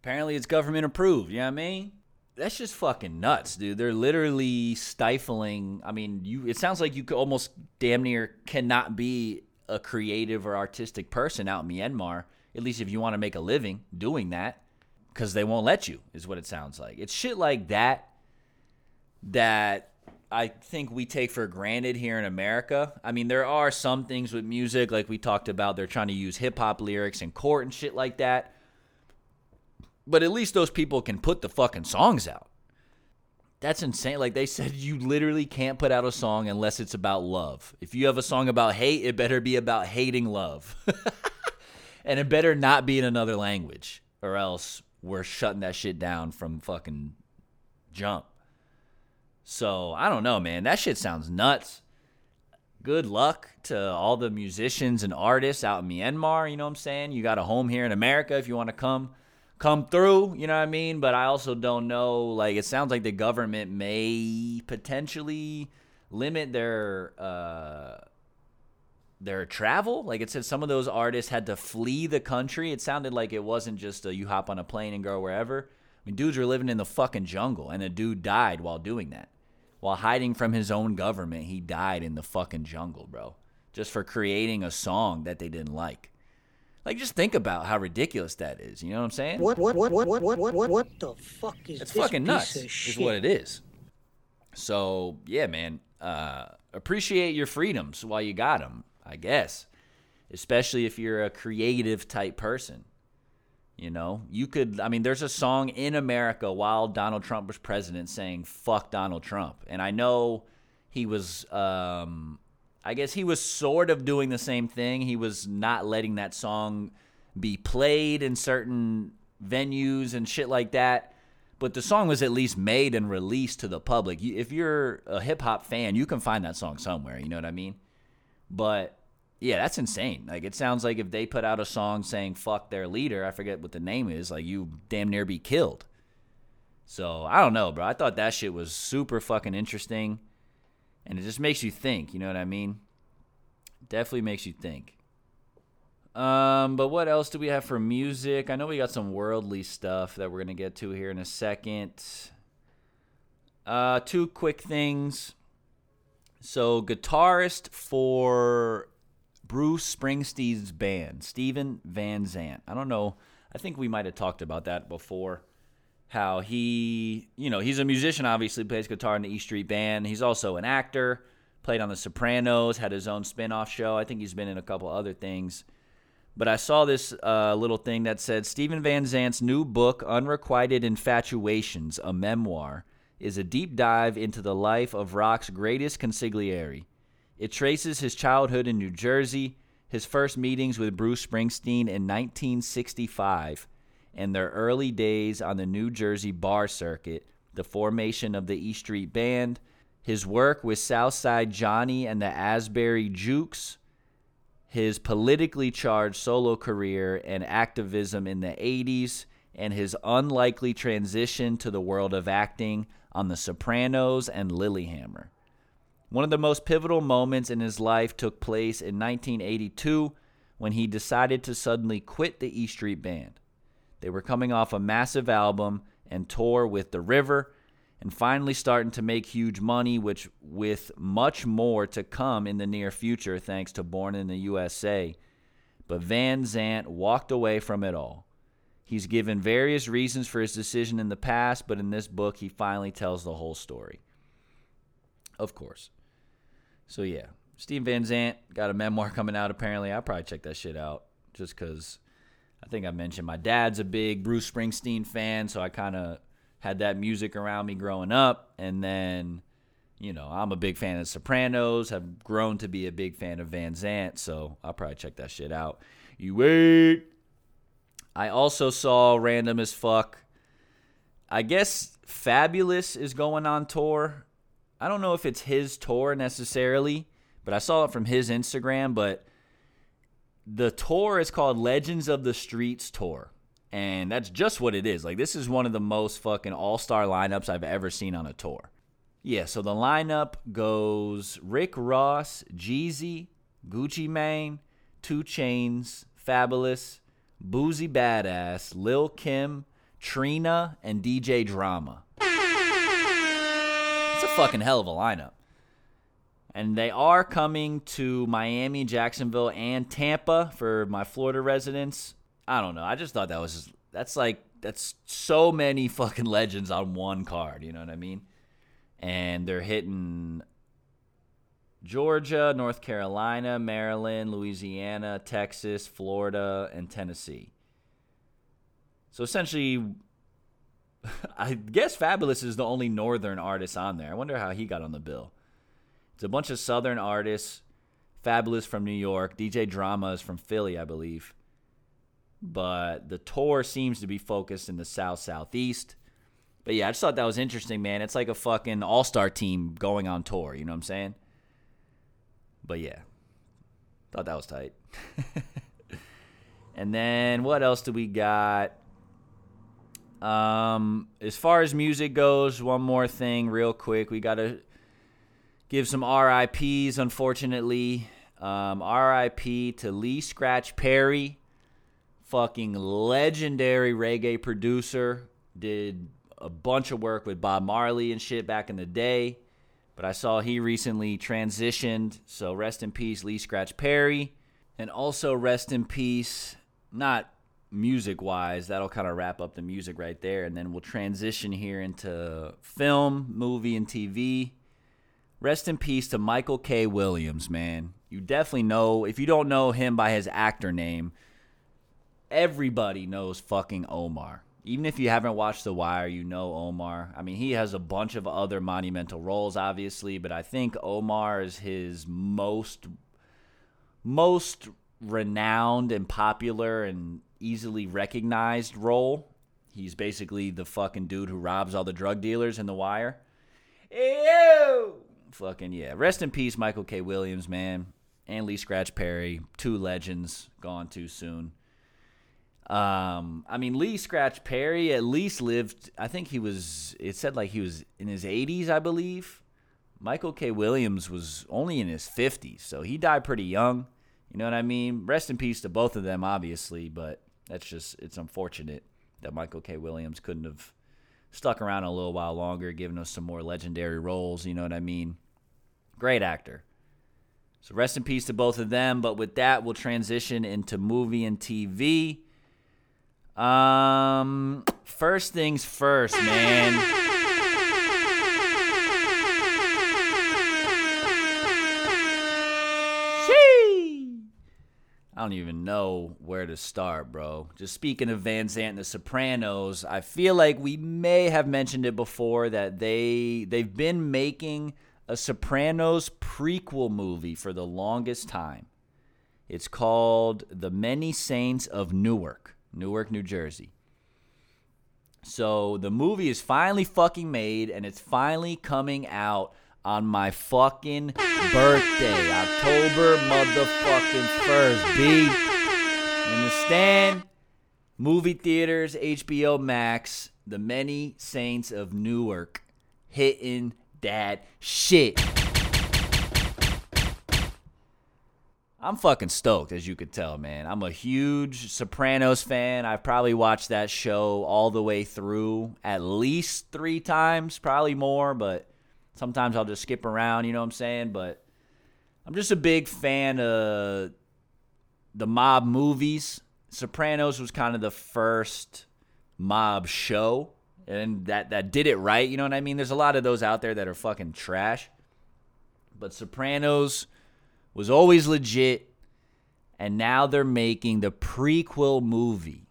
apparently it's government approved. You know what I mean? That's just fucking nuts, dude. They're literally stifling. I mean, you. It sounds like you could almost damn near cannot be a creative or artistic person out in Myanmar. At least if you want to make a living doing that, because they won't let you. Is what it sounds like. It's shit like that that I think we take for granted here in America. I mean, there are some things with music, like we talked about, they're trying to use hip hop lyrics in court and shit like that. But at least those people can put the fucking songs out. That's insane. Like they said, you literally can't put out a song unless it's about love. If you have a song about hate, it better be about hating love. and it better not be in another language, or else we're shutting that shit down from fucking jump. So I don't know, man. That shit sounds nuts. Good luck to all the musicians and artists out in Myanmar. You know what I'm saying? You got a home here in America if you want to come come through. You know what I mean? But I also don't know. Like it sounds like the government may potentially limit their uh, their travel. Like it said, some of those artists had to flee the country. It sounded like it wasn't just a, you hop on a plane and go wherever. I mean, dudes were living in the fucking jungle, and a dude died while doing that. While hiding from his own government, he died in the fucking jungle, bro. Just for creating a song that they didn't like. Like, just think about how ridiculous that is. You know what I'm saying? What, what, what, what, what, what, what, what the fuck is it's this fucking nuts, is what it is. So, yeah, man. Uh, appreciate your freedoms while you got them. I guess, especially if you're a creative type person. You know, you could. I mean, there's a song in America while Donald Trump was president saying "fuck Donald Trump," and I know he was. Um, I guess he was sort of doing the same thing. He was not letting that song be played in certain venues and shit like that. But the song was at least made and released to the public. If you're a hip hop fan, you can find that song somewhere. You know what I mean? But yeah, that's insane. Like it sounds like if they put out a song saying "fuck their leader," I forget what the name is. Like you damn near be killed. So I don't know, bro. I thought that shit was super fucking interesting, and it just makes you think. You know what I mean? Definitely makes you think. Um, but what else do we have for music? I know we got some worldly stuff that we're gonna get to here in a second. Uh, two quick things. So, guitarist for Bruce Springsteen's band, Steven Van Zandt. I don't know. I think we might have talked about that before. How he, you know, he's a musician, obviously, plays guitar in the E Street Band. He's also an actor, played on The Sopranos, had his own spin off show. I think he's been in a couple other things. But I saw this uh, little thing that said Steven Van Zandt's new book, Unrequited Infatuations, a memoir, is a deep dive into the life of rock's greatest consigliere. It traces his childhood in New Jersey, his first meetings with Bruce Springsteen in 1965, and their early days on the New Jersey bar circuit, the formation of the E Street Band, his work with Southside Johnny and the Asbury Jukes, his politically charged solo career and activism in the 80s, and his unlikely transition to the world of acting on The Sopranos and Lilyhammer. One of the most pivotal moments in his life took place in 1982 when he decided to suddenly quit the E Street Band. They were coming off a massive album and tour with The River and finally starting to make huge money, which with much more to come in the near future thanks to Born in the USA. But Van Zandt walked away from it all. He's given various reasons for his decision in the past, but in this book, he finally tells the whole story. Of course. So, yeah, Steve Van Zandt got a memoir coming out apparently. I'll probably check that shit out just because I think I mentioned my dad's a big Bruce Springsteen fan, so I kind of had that music around me growing up. And then, you know, I'm a big fan of Sopranos, have grown to be a big fan of Van Zandt, so I'll probably check that shit out. You wait. I also saw random as fuck. I guess Fabolous is going on tour. I don't know if it's his tour necessarily, but I saw it from his Instagram. But the tour is called Legends of the Streets Tour. And that's just what it is. Like, this is one of the most fucking all star lineups I've ever seen on a tour. Yeah, so the lineup goes Rick Ross, Jeezy, Gucci Mane, 2 Chainz, Fabolous, Boosie Badazz, Lil Kim, Trina, and DJ Drama. It's a fucking hell of a lineup. And they are coming to Miami, Jacksonville, and Tampa for my Florida residents. I don't know. I just thought that was just, that's like that's so many fucking legends on one card. You know what I mean? And they're hitting Georgia, North Carolina, Maryland, Louisiana, Texas, Florida, and Tennessee. So essentially, I guess Fabolous is the only northern artist on there. I wonder how he got on the bill. It's a bunch of southern artists. Fabolous from New York. DJ Drama is from Philly, I believe. But the tour seems to be focused in the south southeast. But yeah, I just thought that was interesting, man. It's like a fucking all star team going on tour. You know what I'm saying? But yeah, thought that was tight. and then what else do we got? Um, as far as music goes, one more thing, real quick. We got to give some RIPs, unfortunately. Um, RIP to Lee Scratch Perry, fucking legendary reggae producer. Did a bunch of work with Bob Marley and shit back in the day. But I saw he recently transitioned. So rest in peace, Lee Scratch Perry. And also rest in peace, not music wise, that'll kind of wrap up the music right there. And then we'll transition here into film, movie, and TV. Rest in peace to Michael K. Williams, man. You definitely know, if you don't know him by his actor name, everybody knows fucking Omar. Even if you haven't watched The Wire, you know Omar. I mean, he has a bunch of other monumental roles, obviously, but I think Omar is his most most renowned and popular and easily recognized role. He's basically the fucking dude who robs all the drug dealers in The Wire. Ew! Fucking yeah. Rest in peace, Michael K. Williams, man. And Lee Scratch Perry. Two legends gone too soon. Um, I mean, Lee Scratch Perry at least lived, I think he was, it said like he was in his 80s, I believe. Michael K. Williams was only in his 50s, so he died pretty young. You know what I mean? Rest in peace to both of them, obviously, but that's just, it's unfortunate that Michael K. Williams couldn't have stuck around a little while longer, giving us some more legendary roles. You know what I mean? Great actor. So rest in peace to both of them. But with that, we'll transition into movie and TV. Um, first things first, man. I don't even know where to start, bro. Just speaking of Van Zandt and The Sopranos, I feel like we may have mentioned it before that they they've been making a Sopranos prequel movie for the longest time. It's called The Many Saints of Newark, Newark, New Jersey. So the movie is finally fucking made and it's finally coming out on my fucking birthday, October motherfucking 1st, B. Understand? Movie theaters, HBO Max, The Many Saints of Newark, hitting that shit. I'm fucking stoked, as you could tell, man. I'm a huge Sopranos fan. I've probably watched that show all the way through at least three times, probably more, but sometimes I'll just skip around, you know what I'm saying? But I'm just a big fan of the mob movies. Sopranos was kind of the first mob show, and that, that did it right, you know what I mean? There's a lot of those out there that are fucking trash. But Sopranos was always legit, and now they're making the prequel movie.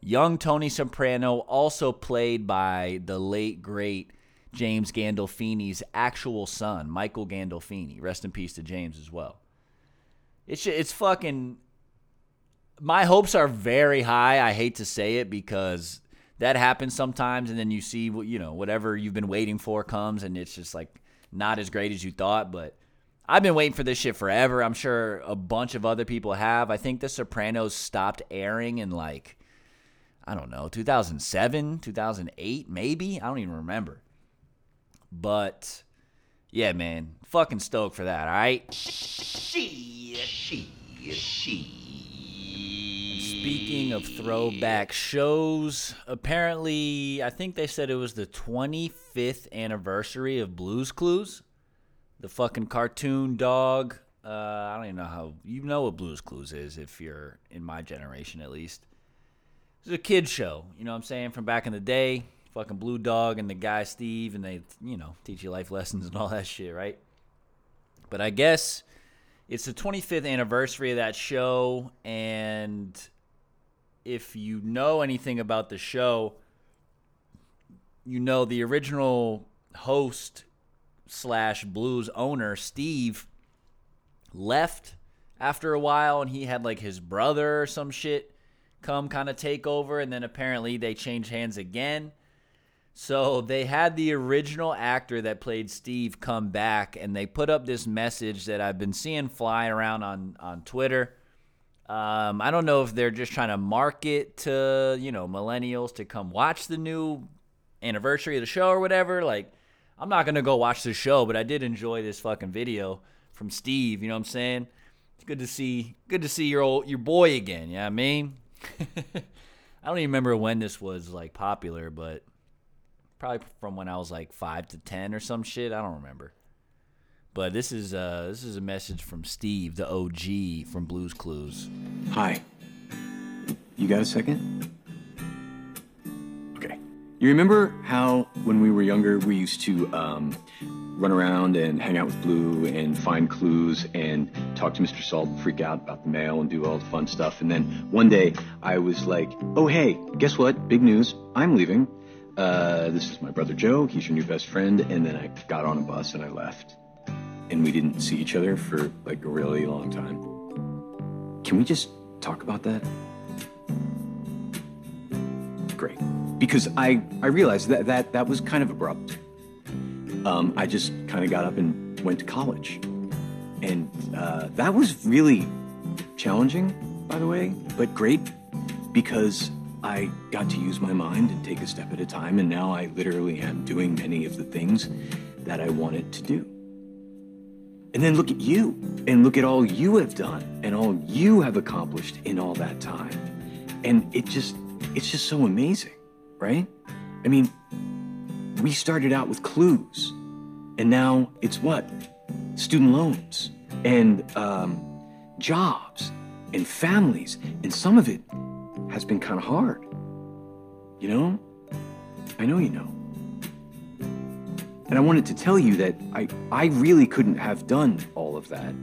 Young Tony Soprano, also played by the late great James Gandolfini's actual son, Michael Gandolfini. Rest in peace to James as well. It's it's fucking. My hopes are very high. I hate to say it because that happens sometimes, and then you see what you know whatever you've been waiting for comes, and it's just like not as great as you thought. But I've been waiting for this shit forever. I'm sure a bunch of other people have. I think The Sopranos stopped airing in like, I don't know, 2007, 2008, maybe? I don't even remember. But yeah, man, fucking stoked for that, all right? She, she, she. Speaking of throwback shows, apparently, I think they said it was the 25th anniversary of Blues Clues the fucking cartoon dog. Uh, I don't even know how you know what Blue's Clues is if you're in my generation at least. It's a kid show, you know what I'm saying, from back in the day. Fucking Blue Dog and the guy Steve, and they, you know, teach you life lessons and all that shit, right? But I guess it's the 25th anniversary of that show, and if you know anything about the show, you know the original host slash blues owner steve left after a while and he had like his brother or some shit come kind of take over and then apparently they changed hands again. So they had the original actor that played steve come back and they put up this message that i've been seeing flying around on on twitter. Um, i don't know if they're just trying to market to you know millennials to come watch the new anniversary of the show or whatever like I'm not gonna go watch the show, but I did enjoy this fucking video from Steve. You know what I'm saying? It's good to see, good to see your old your boy again. Yeah, you know I mean, I don't even remember when this was like popular, but probably from when I was like five to ten or some shit. I don't remember. But this is uh this is a message from Steve, the OG from Blues Clues. Hi. You got a second? You remember how, when we were younger, we used to um, run around and hang out with Blue and find clues and talk to Mr. Salt and freak out about the mail and do all the fun stuff. And then one day I was like, oh, hey, guess what? Big news. I'm leaving. Uh, this is my brother Joe. He's your new best friend. And then I got on a bus and I left. And we didn't see each other for like a really long time. Can we just talk about that? Because I, I realized that, that that was kind of abrupt. Um, I just kind of got up and went to college. And uh, that was really challenging, by the way, but great because I got to use my mind and take a step at a time. And now I literally am doing many of the things that I wanted to do. And then look at you and look at all you have done and all you have accomplished in all that time. And it just, it's just so amazing right? I mean, we started out with clues, and now it's what? Student loans and um, jobs and families, and some of it has been kind of hard. You know? I know you know. And I wanted to tell you that I, I really couldn't have done all of that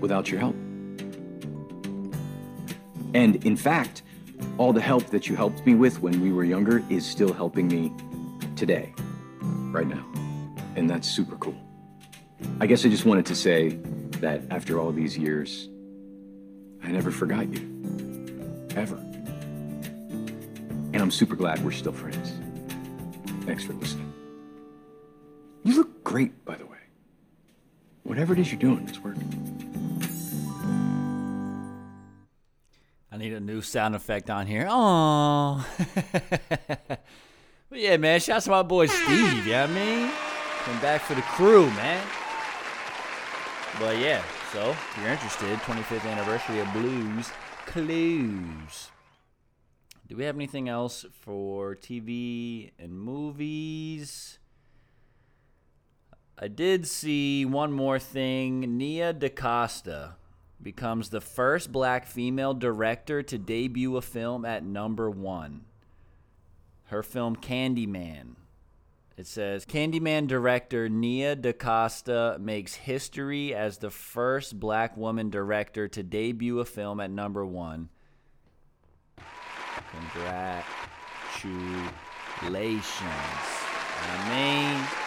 without your help. And in fact, all the help that you helped me with when we were younger is still helping me today, right now. And that's super cool. I guess I just wanted to say that after all these years, I never forgot you. Ever. And I'm super glad we're still friends. Thanks for listening. You look great, by the way. Whatever it is you're doing, it's working. I need a new sound effect on here. Oh. but yeah, man, shout out to my boy Steve, you know what I mean? Came back for the crew, man. But yeah, so if you're interested, 25th anniversary of Blues Clues. Do we have anything else for TV and movies? I did see one more thing. Nia DaCosta becomes the first black female director to debut a film at number one. Her film Candyman. It says Candyman director Nia DaCosta makes history as the first black woman director to debut a film at number one. Congratulations. I mean,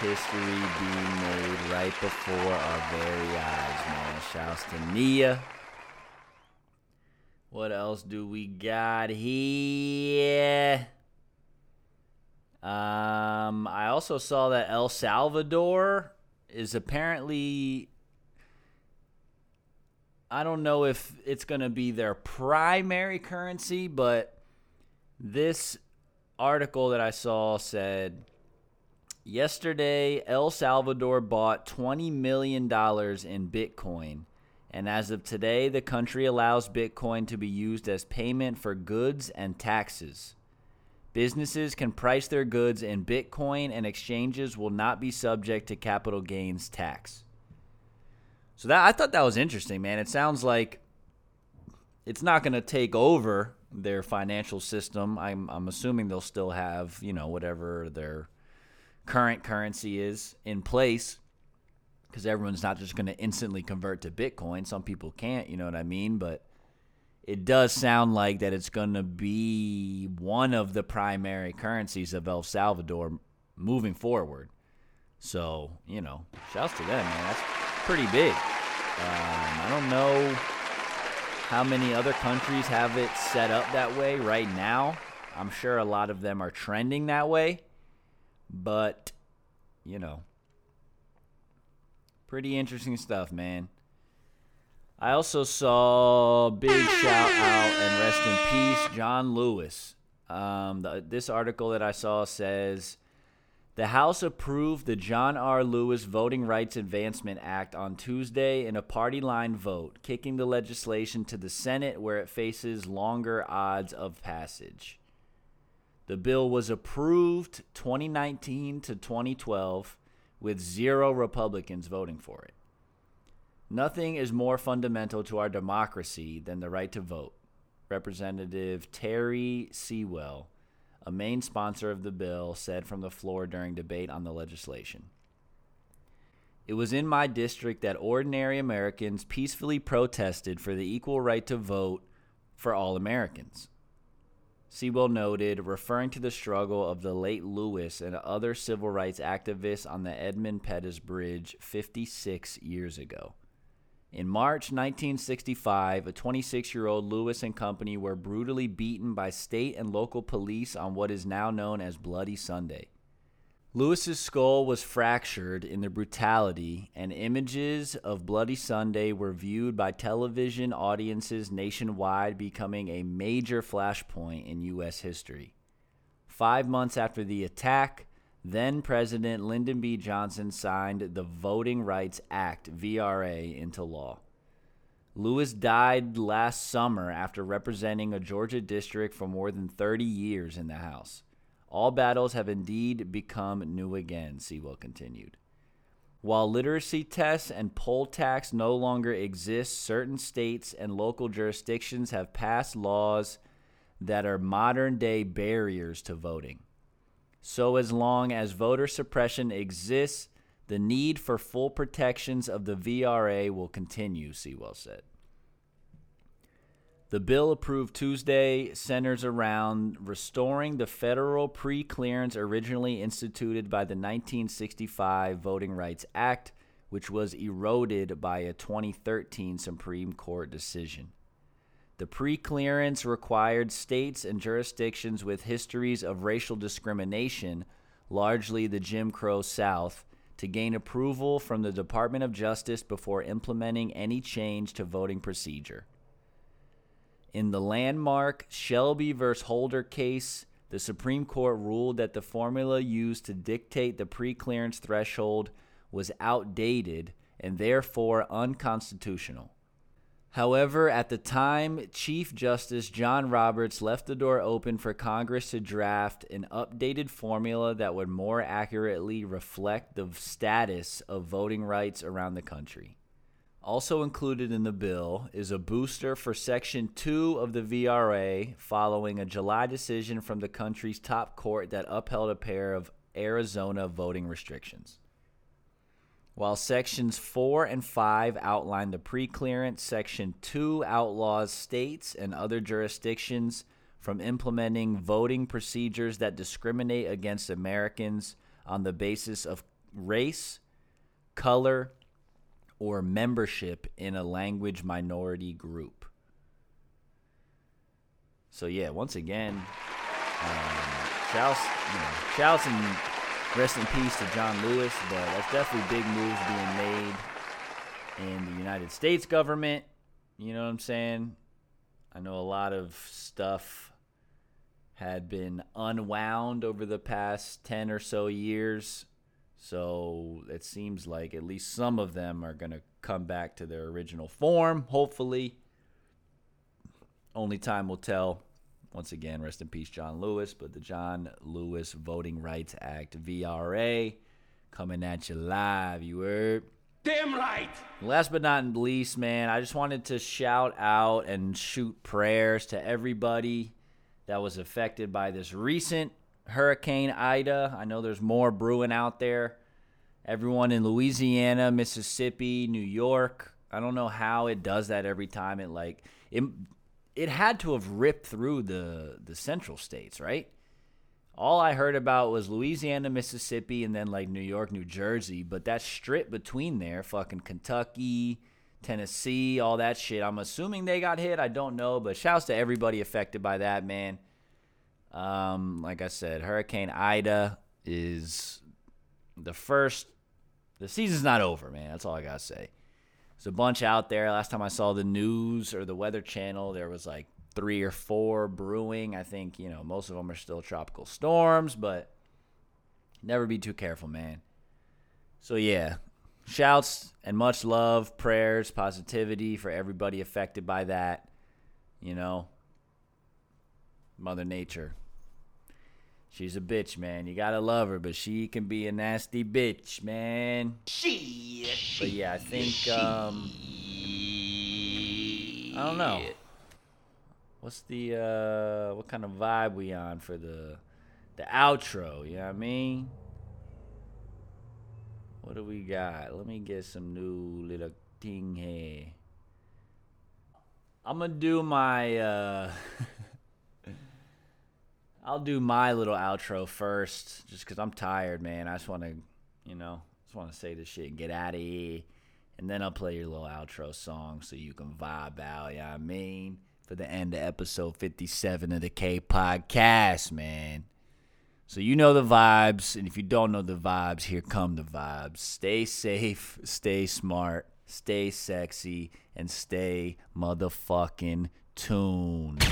history being made right before our very eyes, man. Shouts to Nia. What else do we got here? Um, I also saw that El Salvador is apparently. I don't know if it's going to be their primary currency, but this article that I saw said yesterday El Salvador bought $20 million in Bitcoin. And as of today, the country allows Bitcoin to be used as payment for goods and taxes. Businesses can price their goods in Bitcoin, and exchanges will not be subject to capital gains tax. So that I thought that was interesting, man. It sounds like it's not going to take over their financial system. I'm I'm assuming they'll still have you know whatever their current currency is in place because everyone's not just going to instantly convert to Bitcoin. Some people can't, you know what I mean? But it does sound like that it's going to be one of the primary currencies of El Salvador moving forward. So, you know, shouts to them, man. That's pretty big. Um, I don't know how many other countries have it set up that way right now. I'm sure a lot of them are trending that way. But, you know, pretty interesting stuff, man. I also saw big shout out and rest in peace, John Lewis. Um, the, this article that I saw says the House approved the John R. Lewis Voting Rights Advancement Act on Tuesday in a party line vote, kicking the legislation to the Senate where it faces longer odds of passage. The bill was approved 2019 to 2012 with zero Republicans voting for it. Nothing is more fundamental to our democracy than the right to vote. Representative Terri Sewell, a main sponsor of the bill, said from the floor during debate on the legislation. It was in my district that ordinary Americans peacefully protested for the equal right to vote for all Americans. Sewell noted, referring to the struggle of the late Lewis and other civil rights activists on the Edmund Pettus Bridge 56 years ago. In March 1965, a 26 year old Lewis and company were brutally beaten by state and local police on what is now known as Bloody Sunday. Lewis's skull was fractured in the brutality, and images of Bloody Sunday were viewed by television audiences nationwide, becoming a major flashpoint in U.S. history. Five months after the attack, then President Lyndon B. Johnson signed the Voting Rights Act, VRA, into law. Lewis died last summer after representing a Georgia district for more than 30 years in the House. All battles have indeed become new again, Sewell continued. While literacy tests and poll tax no longer exist, certain states and local jurisdictions have passed laws that are modern day barriers to voting. So, as long as voter suppression exists, the need for full protections of the VRA will continue, Sewell said. The bill approved Tuesday centers around restoring the federal pre clearance originally instituted by the 1965 Voting Rights Act, which was eroded by a 2013 Supreme Court decision. The pre clearance required states and jurisdictions with histories of racial discrimination, largely the Jim Crow South, to gain approval from the Department of Justice before implementing any change to voting procedure. In the landmark Shelby v. Holder case, the Supreme Court ruled that the formula used to dictate the pre clearance threshold was outdated and therefore unconstitutional. However, at the time, Chief Justice John Roberts left the door open for Congress to draft an updated formula that would more accurately reflect the status of voting rights around the country. Also included in the bill is a booster for Section 2 of the VRA following a July decision from the country's top court that upheld a pair of Arizona voting restrictions. While Sections 4 and 5 outline the pre clearance, Section 2 outlaws states and other jurisdictions from implementing voting procedures that discriminate against Americans on the basis of race, color, or membership in a language minority group. So yeah, once again, um, shouts, you know, shouts and rest in peace to John Lewis. But that's definitely big moves being made in the United States government. You know what I'm saying? I know a lot of stuff had been unwound over the past 10 or so years so it seems like at least some of them are going to come back to their original form, hopefully. Only time will tell. Once again, rest in peace, John Lewis. But the John Lewis Voting Rights Act, VRA, coming at you live, you heard? Damn right. Last but not least, man, I just wanted to shout out and shoot prayers to everybody that was affected by this recent Hurricane Ida. I know there's more brewing out there. Everyone in Louisiana, Mississippi, New York. I don't know how it does that every time. It like it it had to have ripped through the the central states, right? All I heard about was Louisiana, Mississippi, and then like New York, New Jersey. But that strip between there, fucking Kentucky, Tennessee, all that shit. I'm assuming they got hit. I don't know, but shouts to everybody affected by that, man. Um, like I said, Hurricane Ida is the first. The season's not over, man. That's all I gotta say. There's a bunch out there. Last time I saw the news or the Weather Channel, there was like three or four brewing. I think you know most of them are still tropical storms, but never be too careful, man. So yeah, shouts and much love, prayers, positivity for everybody affected by that. You know, Mother Nature. She's a bitch, man. You gotta love her, but she can be a nasty bitch, man. She. But yeah, I think um I don't know. What's the uh what kind of vibe we on for the the outro, you know what I mean? What do we got? Let me get some new little thing here. I'm gonna do my uh I'll do my little outro first, just because I'm tired, man. I just want to, you know, just want to say this shit and get out of here. And then I'll play your little outro song so you can vibe out, you know I mean? For the end of episode 57 of the K Podcast, man. So you know the vibes, and if you don't know the vibes, here come the vibes. Stay safe, stay smart, stay sexy, and stay motherfucking tuned.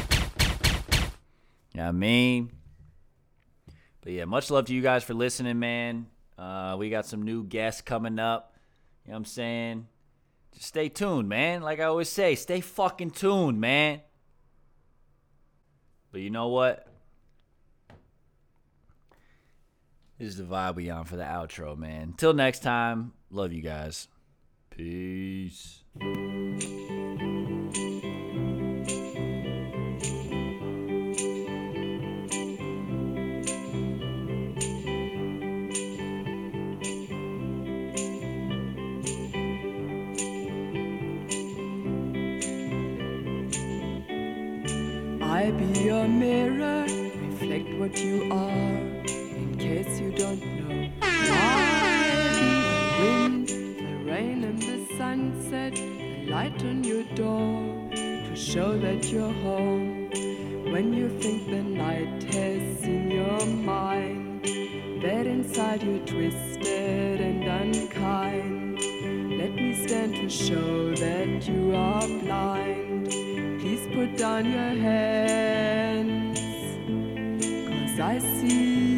I mean? But yeah, much love to you guys for listening, man. Uh, we got some new guests coming up. You know what I'm saying? Just stay tuned, man. Like I always say, stay fucking tuned, man. But you know what? This is the vibe we on for the outro, man. Till next time, love you guys. Peace. Mirror, reflect what you are, in case you don't know. The wind, the rain and the sunset, the light on your door, to show that you're home. When you think the night has in your mind, that inside you're twisted and unkind. Let me stand to show that you are blind. Please put down your hands, cause I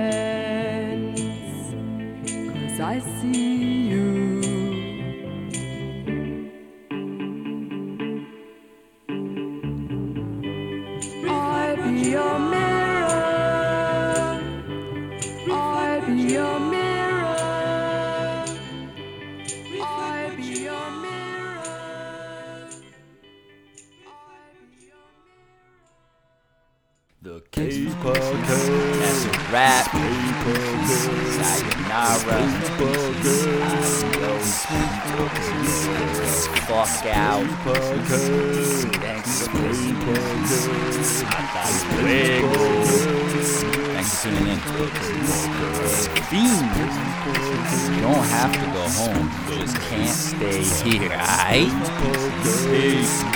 Thanks for tuning in. Fiend. You don't have to go home. You just can't stay here, alright? Peace.